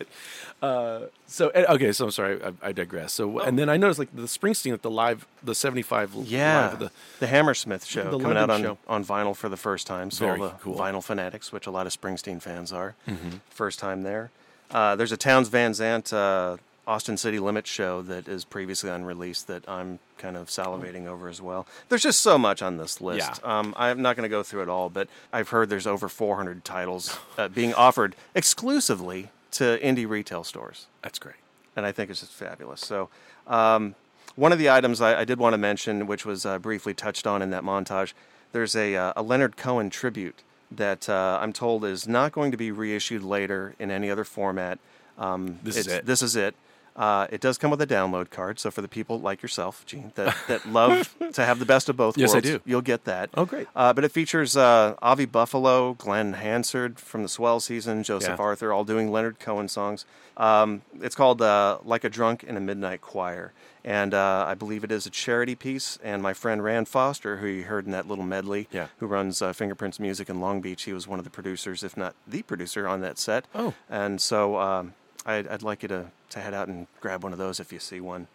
Uh, so okay, so I'm sorry, I, I digress. So and then I noticed like the Springsteen at the live, the '75 Yeah, live, the, the, Hammersmith show the coming out on, show. on vinyl for the first time. So Very all the cool. vinyl fanatics, which a lot of Springsteen fans are, Mhm. first time there. Uh, there's a Townes Van Zandt uh, Austin City Limits show that is previously unreleased that I'm kind of salivating over as well. There's just so much on this list. Um, I'm not going to go through it all, but I've heard there's over 400 titles uh, being offered exclusively to indie retail stores. That's great. And I think it's just fabulous. So, um, one of the items I, I did want to mention, which was uh, briefly touched on in that montage, there's a, uh, a Leonard Cohen tribute that uh, I'm told is not going to be reissued later in any other format. Um, This is it. This is it. Uh, it does come with a download card, so for the people like yourself, Gene, that, that love to have the best of both Yes, I worlds, do. you'll get that. Oh, great. Uh, but it features uh, Avi Buffalo, Glen Hansard from the Swell season, Joseph Yeah. Arthur, all doing Leonard Cohen songs. Um, it's called uh, Like a Drunk in a Midnight Choir. And uh, I believe it is a charity piece. And my friend Rand Foster, who you heard in that little medley, Yeah. who runs uh, Fingerprints Music in Long Beach, he was one of the producers, if not the producer, on that set. Oh. And so um, I'd, I'd like you to, to head out and grab one of those if you see one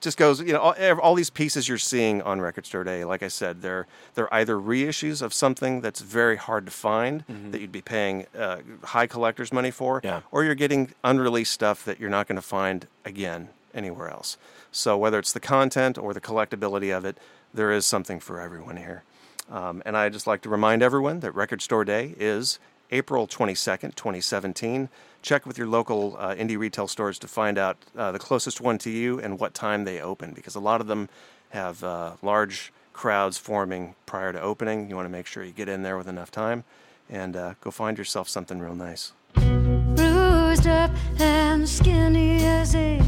just goes, you know, all, all these pieces you're seeing on Record Store Day, like I said, they're they're either reissues of something that's very hard to find that you'd be paying uh, high collectors money for, Yeah. or you're getting unreleased stuff that you're not going to find again anywhere else. So whether it's the content or the collectability of it, there is something for everyone here. Um, and I just like to remind everyone that Record Store Day is April 22nd, 2017. Check with your local uh, indie retail stores to find out uh, the closest one to you and what time they open, because a lot of them have uh, large crowds forming prior to opening. You want to make sure you get in there with enough time and uh, go find yourself something real nice. bruised up and skinny as a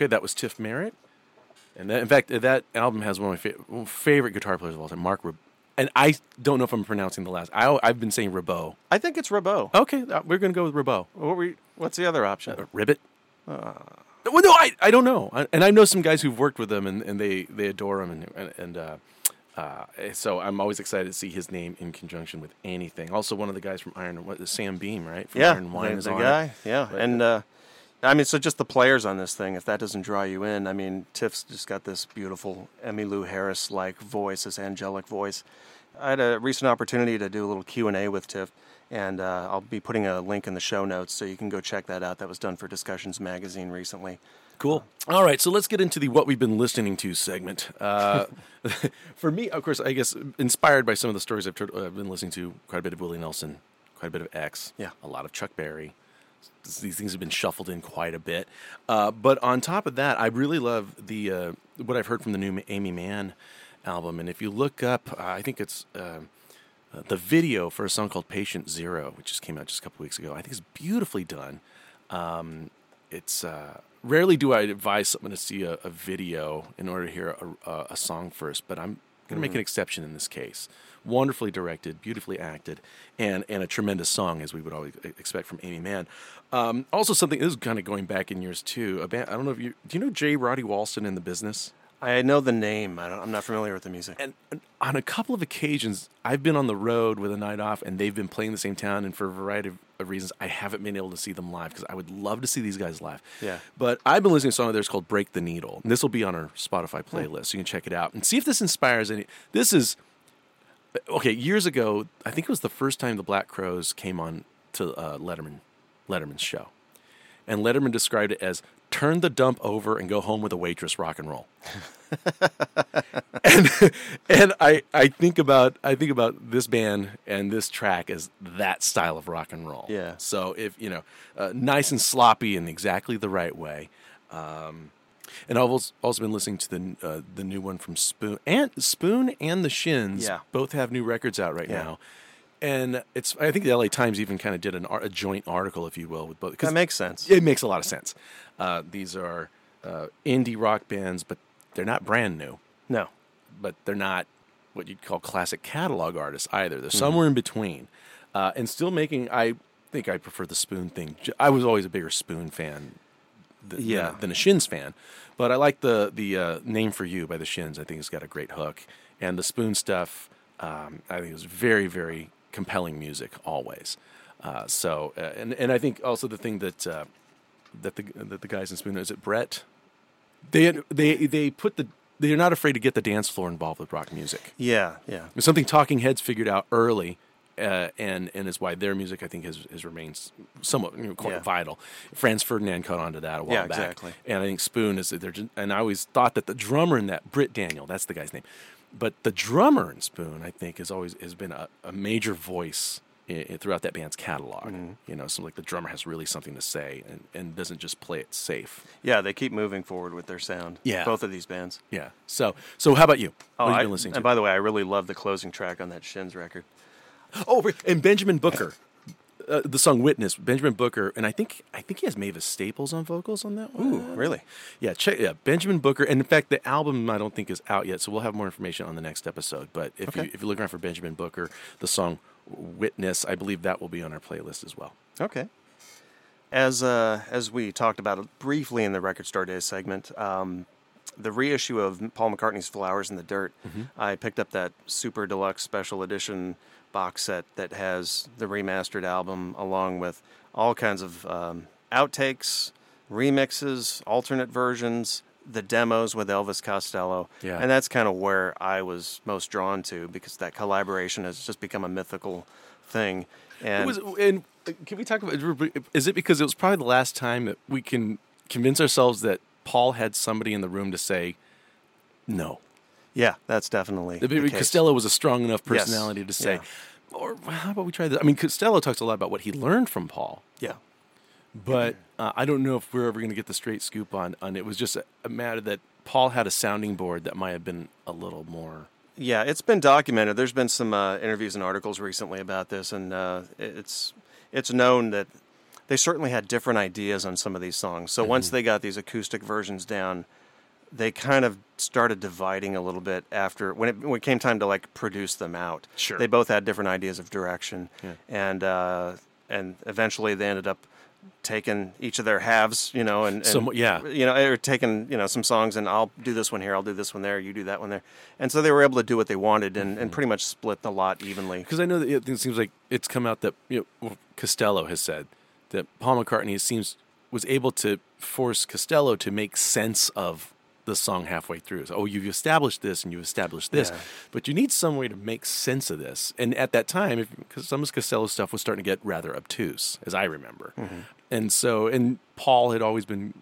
Okay, that was Tift Merritt. And that, in fact, that album has one of my fa- favorite guitar players of all time, Mark Rib- And I don't know if I'm pronouncing the last. I, I've been saying Ribot. I think it's Ribot. Okay, uh, we're going to go with Ribot. What were we, what's the other option? Ribbit. Uh, Well, no, I, I don't know, I, and I know some guys who've worked with him, and, and they, they adore him, and and, uh, uh, so I'm always excited to see his name in conjunction with anything. Also, one of the guys from Iron, what Sam Beam, right? From yeah, Iron Wine the, is the on it. guy. Yeah, But, and uh, I mean, so just the players on this thing. If that doesn't draw you in, I mean, Tift's just got this beautiful Emmylou Harris-like voice, this angelic voice. I had a recent opportunity to do a little Q and A with Tift, and uh, I'll be putting a link in the show notes so you can go check that out. That was done for Discussions Magazine recently. Cool. All right, so let's get into the what we've been listening to segment. Uh, for me, of course, I guess inspired by some of the stories I've, heard, I've been listening to, quite a bit of Willie Nelson, quite a bit of X, yeah, a lot of Chuck Berry. These things have been shuffled in quite a bit. Uh, but on top of that, I really love the uh, what I've heard from the new Aimee Mann album. And if you look up, uh, I think it's uh, uh, the video for a song called Patient Zero, which just came out just a couple weeks ago. I think it's beautifully done. Um, it's uh, rarely do I advise someone to see a, a video in order to hear a, a, a song first, but I'm going to make an exception in this case. Wonderfully directed, beautifully acted, and and a tremendous song as we would always expect from Aimee Mann. Um, also, something this is kind of going back in years too. A band, I don't know if you do you know J. Roddy Walston in the business. I know the name. I don't, I'm not familiar with the music. And, and on a couple of occasions, I've been on the road with a night off, and they've been playing the same town. And for a variety of, of reasons, I haven't been able to see them live because I would love to see these guys live. Yeah. But I've been listening to a song of theirs called "Break the Needle." And this will be on our Spotify playlist, so you can check it out and see if this inspires any. This is okay. Years ago, I think it was the first time the Black Crowes came on to uh, Letterman, Letterman's show, and Letterman described it as "turn the dump over and go home with a waitress, rock and roll." and and I, I think about I think about this band and this track as that style of rock and roll. Yeah. So if you know, uh, nice and sloppy in exactly the right way. Um, and I've also been listening to the uh, the new one from Spoon and Spoon and the Shins. Yeah. Both have new records out right Yeah. now. And it's I think the LA Times even kind of did an a joint article, if you will, with both. That makes sense. It makes a lot of sense. Uh, these are uh, indie rock bands, but they're not brand new. No. But they're not what you'd call classic catalog artists either. They're Mhm. somewhere in between, uh, and still making. I think I prefer the Spoon thing. I was always a bigger Spoon fan. Than, Yeah. than, a, than a Shins fan, but I like the the uh, name for you by the Shins. I think it's got a great hook, and the Spoon stuff. Um, I think it was very very compelling music always. Uh, so uh, and and I think also the thing that uh, that the that the guys in Spoon is it Brett. They they they put the they're not afraid to get the dance floor involved with rock music. Yeah, yeah. It's something Talking Heads figured out early, uh, and and is why their music I think has, has remained somewhat you know, quite Yeah. vital. Franz Ferdinand caught on to that a while Yeah, back, exactly. and I think Spoon is they're just, and I always thought that the drummer in that Britt Daniel that's the guy's name, but the drummer in Spoon I think has always has been a, a major voice. i- i- Throughout that band's catalog, Mm-hmm. you know, so like the drummer has really something to say and, and doesn't just play it safe. Yeah, they keep moving forward with their sound. Yeah. Both of these bands. Yeah. So, so how about you? Oh, what have I, you been listening to? and by the way, I really love the closing track on that Shins record. Oh, and Benjamin Booker, uh, the song "Witness." Benjamin Booker, and I think I think he has Mavis Staples on vocals on that one. Ooh, really? Yeah, check. Yeah, Benjamin Booker, and in fact, the album I don't think is out yet, so we'll have more information on the next episode. But if you if you look around for Benjamin Booker, the song "Witness," I believe that will be on our playlist as well. Okay. As uh, as we talked about briefly in the Record Store day segment, um, the reissue of Paul McCartney's "Flowers in the Dirt," Mhm. I picked up that super deluxe special edition box set that has the remastered album along with all kinds of um, outtakes, remixes, alternate versions, the demos with Elvis Costello. Yeah. And that's kind of where I was most drawn to because that collaboration has just become a mythical thing. And was, and uh, can we talk about? Is it because it was probably the last time that we can convince ourselves that Paul had somebody in the room to say no? Yeah, that's definitely. The- the. Costello was a strong enough Yes. personality to say, Yeah. or how about we try this? I mean, Costello talks a lot about what he learned from Paul. Yeah. But uh, I don't know if we're ever going to get the straight scoop on, on it was just a, a matter that Paul had a sounding board that might have been a little more. Yeah, it's been documented. There's been some uh, interviews and articles recently about this, and uh, it's it's known that they certainly had different ideas on some of these songs. So once Mhm. they got these acoustic versions down, they kind of started dividing a little bit after when it when it came time to like produce them out. Sure. they both had different ideas of direction, Yeah. and uh, and eventually they ended up taking each of their halves, you know, and, and Some- yeah. you know, or taken you know some songs, and I'll do this one here, I'll do this one there, you do that one there, and so they were able to do what they wanted and, Mm-hmm. and pretty much split the lot evenly. Because I know that it, it seems like it's come out that you know, Costello has said that Paul McCartney seems was able to force Costello to make sense of the song halfway through. So, oh, you've established this and you've established this, Yeah. but you need some way to make sense of this. And at that time, because some of Costello's stuff was starting to get rather obtuse, as I remember, Mhm. and so and Paul had always been.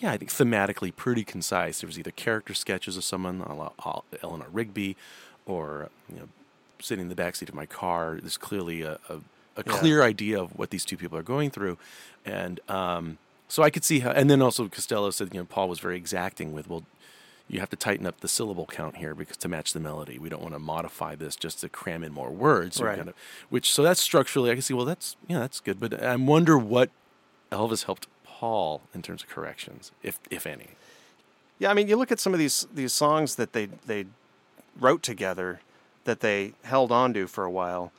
Yeah, I think thematically pretty concise. There was either character sketches of someone, a la Al- Eleanor Rigby, or you know, sitting in the backseat of my car. There's clearly a, a, a Yeah. clear idea of what these two people are going through, and um, so I could see how. And then also Costello said, you know, Paul was very exacting with, well, you have to tighten up the syllable count here because to match the melody. We don't want to modify this just to cram in more words. Right. kind of- which so that's structurally I can see. Well, that's yeah, that's good. But I wonder what Elvis helped Paul in terms of corrections, if if any. Yeah, I mean, you look at some of these these songs that they they wrote together that they held on to for a while,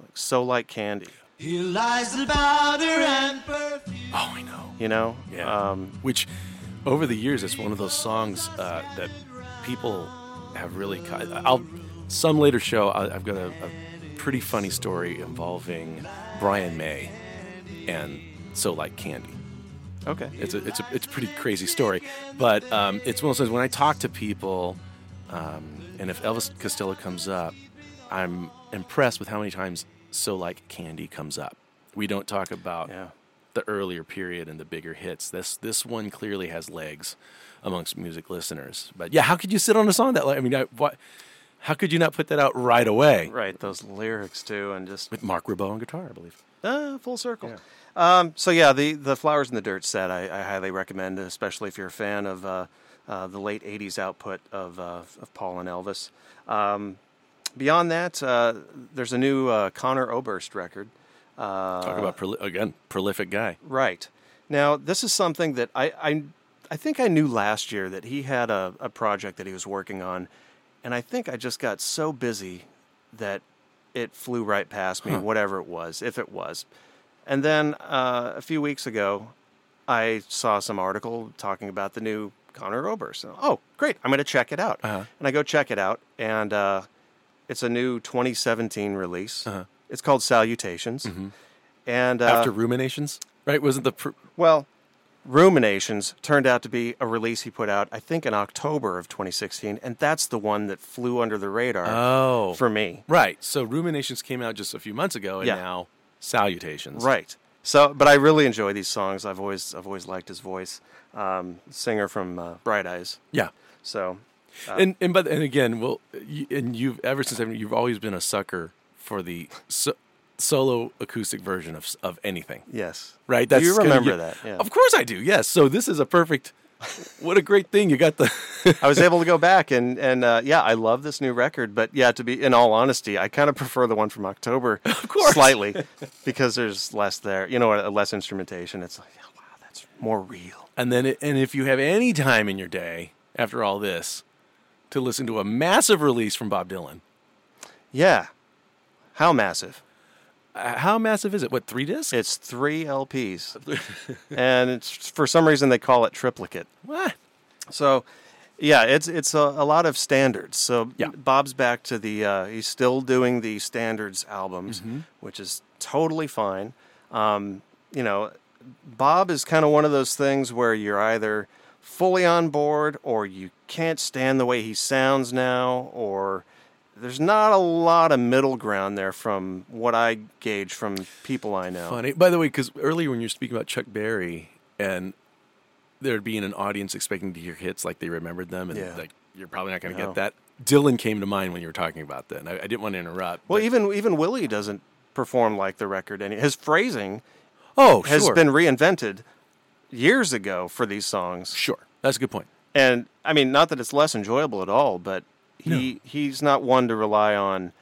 like "So Like Candy." Here lies the powder and perfume. Oh, I know. You know, Yeah. um, Which, over the years, it's one of those songs uh, that people have really. I'll some later show. I, I've got a, a pretty funny story involving Brian May and "So Like Candy." Okay, it's a it's a it's a pretty crazy story, but um, it's one of those when I talk to people, um, and if Elvis Costello comes up, I'm impressed with how many times "So Like Candy" comes up. We don't talk about the earlier period and the bigger hits. This this one clearly has legs amongst music listeners. But yeah, how could you sit on a song that? I mean, I, what? How could you not put that out right away? right, those lyrics too, and just with Mark Ribot on guitar, I believe. Uh, full circle. Um, so yeah, the the Flowers in the Dirt set I, I highly recommend, especially if you're a fan of uh, uh, the late '80s output of uh, of Paul and Elvis. Um, beyond that, uh, there's a new uh, Conor Oberst record. Uh, Talk about proli- again prolific guy. Right. Now, this is something that I, I, I think I knew last year that he had a, a project that he was working on, and I think I just got so busy that it flew right past me, Huh. whatever it was, if it was. And then uh, a few weeks ago, I saw some article talking about the new Conor Oberst. Oh, great! I'm going to check it out. Uh-huh. And I go check it out, and uh, it's a new 2017 release. Uh-huh. It's called Salutations. And uh, After Ruminations, right? Wasn't the pr- well, Ruminations turned out to be a release he put out, I think, in October of 2016, and that's the one that flew under the radar. Oh, for me, right? So Ruminations came out just a few months ago, and Yeah. now Salutations. right? So, but I really enjoy these songs. I've always, I've always liked his voice. Um, singer from uh, Bright Eyes. Yeah. So, uh, and and but and again, well, you, and you've ever since I mean, you've always been a sucker for the so, solo acoustic version of of anything. Yes. right. Do you remember your- that? Yeah. Of course I do. Yes. So this is a perfect. What a great thing you got the. I was able to go back and and uh, yeah, I love this new record. But yeah, to be in all honesty, I kind of prefer the one from October, of course. slightly, because there's less there. You know, uh, less instrumentation. It's like, wow, that's more real. And then, it, and if you have any time in your day after all this, to listen to a massive release from Bob Dylan. Yeah. How massive? Uh, how massive is it? What three discs? It's three LPs, and it's for some reason they call it triplicate. What? So, yeah, it's it's a, a lot of standards. So Bob's back to the uh, he's still doing the standards albums, Mhm. which is totally fine. Um, you know, Bob is kind of one of those things where you're either fully on board or you can't stand the way he sounds now, or there's not a lot of middle ground there from what I gauge from people I know. Funny. By the way, because earlier when you were speaking about Chuck Berry and there'd be an audience expecting to hear hits like they remembered them, and Yeah. like you're probably not going to No. get that. Dylan came to mind when you were talking about that. And I, I didn't want to interrupt. Well, even even Willie doesn't perform like the record. Any his phrasing, Oh, has sure. been reinvented years ago for these songs. Sure, that's a good point. And I mean, not that it's less enjoyable at all, but he he's not one to rely on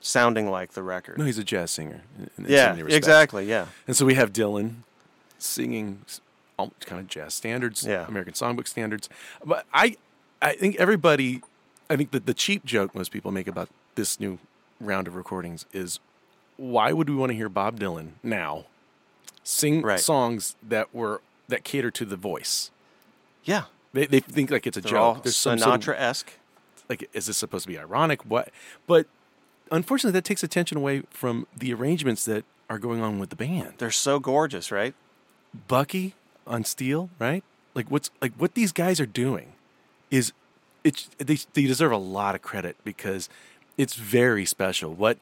sounding like the record. No, he's a jazz singer. in- in so Yeah, many exactly, yeah. And so we have Dylan singing all kind of jazz standards, Yeah. American songbook standards. But I, I think everybody, I think that the cheap joke most people make about this new round of recordings is, why would we want to hear Bob Dylan now? sing Right. songs that were that cater to the voice. Yeah. They, they think like it's a They're joke. all There's some sort of-. Like, is this supposed to be ironic? What? But unfortunately, that takes attention away from the arrangements that are going on with the band. They're so gorgeous, right? Bucky on steel, right? Like what's like what these guys are doing is it's they they deserve a lot of credit because it's very special. What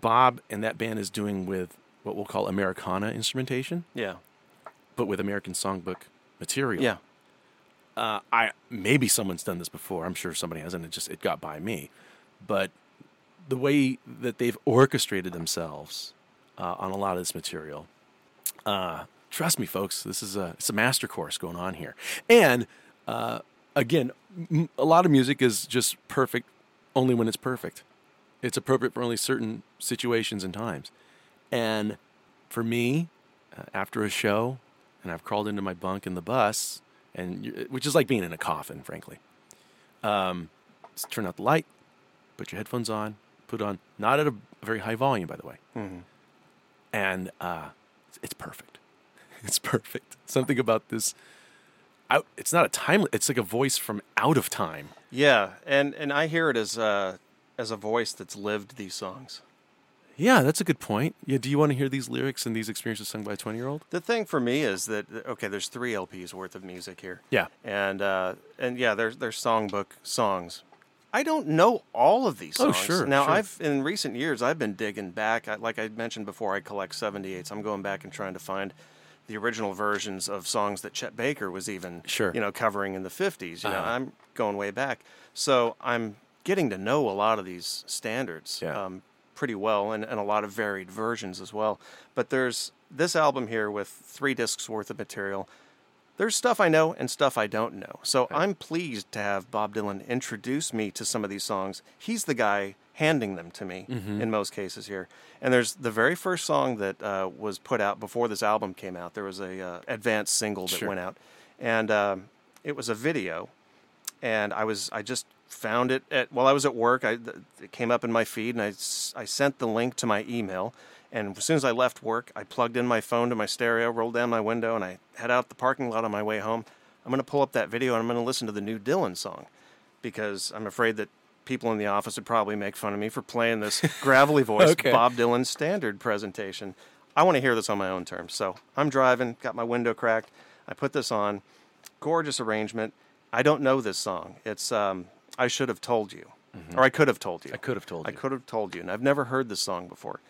Bob and that band is doing with what we'll call Americana instrumentation, Yeah. but with American songbook material. Yeah. Uh, I maybe someone's done this before. I'm sure somebody hasn't. It just it got by me, but the way that they've orchestrated themselves uh, on a lot of this material, uh, trust me, folks, this is a it's a master course going on here. And uh, again, m- a lot of music is just perfect only when it's perfect. It's appropriate for only certain situations and times. And for me, uh, after a show, and I've crawled into my bunk in the bus, and which is like being in a coffin, frankly. Um, turn out the light, put your headphones on, put on not at a very high volume, by the way, Mhm. and uh, it's perfect. It's perfect. Something about this. Out, it's not a time. It's like a voice from out of time. Yeah, and and I hear it as a as a voice that's lived these songs. Yeah, that's a good point. Yeah, do you want to hear these lyrics and these experiences sung by a twenty-year-old? The thing for me is that okay, there's three LPs worth of music here. Yeah. and uh, and yeah, there's there's songbook songs. I don't know all of these songs. Oh, sure, Now sure. I've in recent years I've been digging back. I, like I mentioned before, I collect 78s. I'm going back and trying to find the original versions of songs that Chet Baker was even Sure. you know covering in the 50s. You Uh-huh. I'm going way back, so I'm getting to know a lot of these standards. Um, pretty well and, and a lot of varied versions as well. But there's this album here with three discs worth of material. There's stuff I know and stuff I don't know. So I'm pleased to have Bob Dylan introduce me to some of these songs. He's the guy handing them to me Mhm. in most cases here. And there's the very first song that uh, was put out before this album came out. There was a uh, advanced single that Sure. went out, and um, it was a video. And I was I just found it at while I was at work. I it came up in my feed, and I, I sent the link to my email. And as soon as I left work, I plugged in my phone to my stereo, rolled down my window, and I head out the parking lot on my way home. I'm going to pull up that video and I'm going to listen to the new Dylan song because I'm afraid that people in the office would probably make fun of me for playing this gravelly voice Okay. Bob Dylan standard presentation. I want to hear this on my own terms. So I'm driving, got my window cracked. I put this on. Gorgeous arrangement. I don't know this song. It's um, I should have told you, mm-hmm. or I could have told you. I could have told I could have told you, and I've never heard this song before.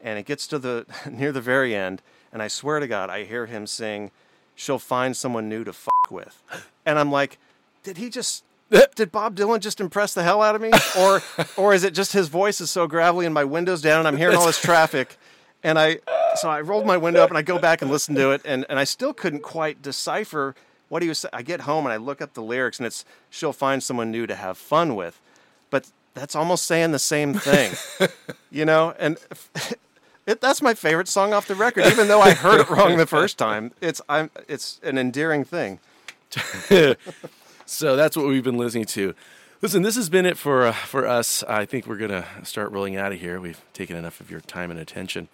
And it gets to the near the very end, and I swear to God, I hear him sing, "She'll find someone new to fuck with," and I'm like, did he just? Did Bob Dylan just impress the hell out of me, or or is it just his voice is so gravelly and my window's down and I'm hearing all this traffic, and I so I rolled my window up and I go back and listen to it and, and I still couldn't quite decipher what he was. sa- I get home and I look up the lyrics and it's she'll find someone new to have fun with, but that's almost saying the same thing, you know. And it, that's my favorite song off the record, even though I heard it wrong the first time. It's I'm it's an endearing thing. so that's what we've been listening to. Listen, this has been it for uh, for us. I think we're gonna start rolling out of here. We've taken enough of your time and attention,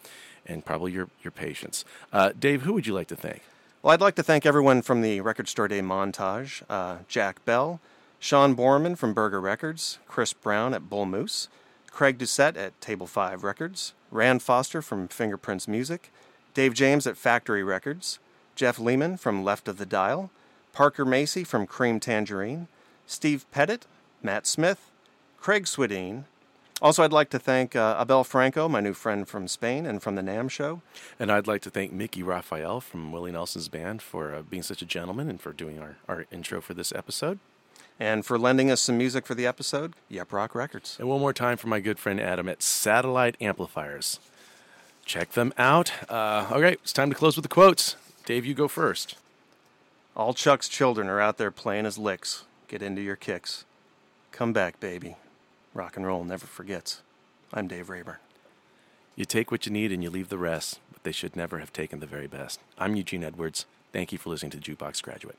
and probably your your patience. Uh, Dave, who would you like to thank? Well, I'd like to thank everyone from the Record Store Day montage uh, Jack Bell, Sean Bohrman from Burger Records, Chris Brown at Bull Moose, Craig Doucette at Table 5 Records, Rand Foster from Fingerprints Music, Dave James at Factory Records, Jeff Lehman from Left of the Dial, Parker Macy from Cream Tangerine, Steve Pettit, Matt Smith, Craig Swedine. Also, I'd like to thank uh, Abel Franco, my new friend from Spain and from the NAMM show. And I'd like to thank Mickey Raphael from Willie Nelson's band for uh, being such a gentleman and for doing our, our intro for this episode. And for lending us some music for the episode, Yep Roc Records. And one more time for my good friend Adam at Satellite Amplifiers. Check them out. Uh, okay, it's time to close with the quotes. Dave, you go first. All Chuck's children are out there playing his licks. Get into your kicks. Come back, baby. Rock and roll never forgets. I'm Dave Rayburn. You take what you need and you leave the rest, but they should never have taken the very best. I'm Eugene Edwards. Thank you for listening to Jukebox Graduate.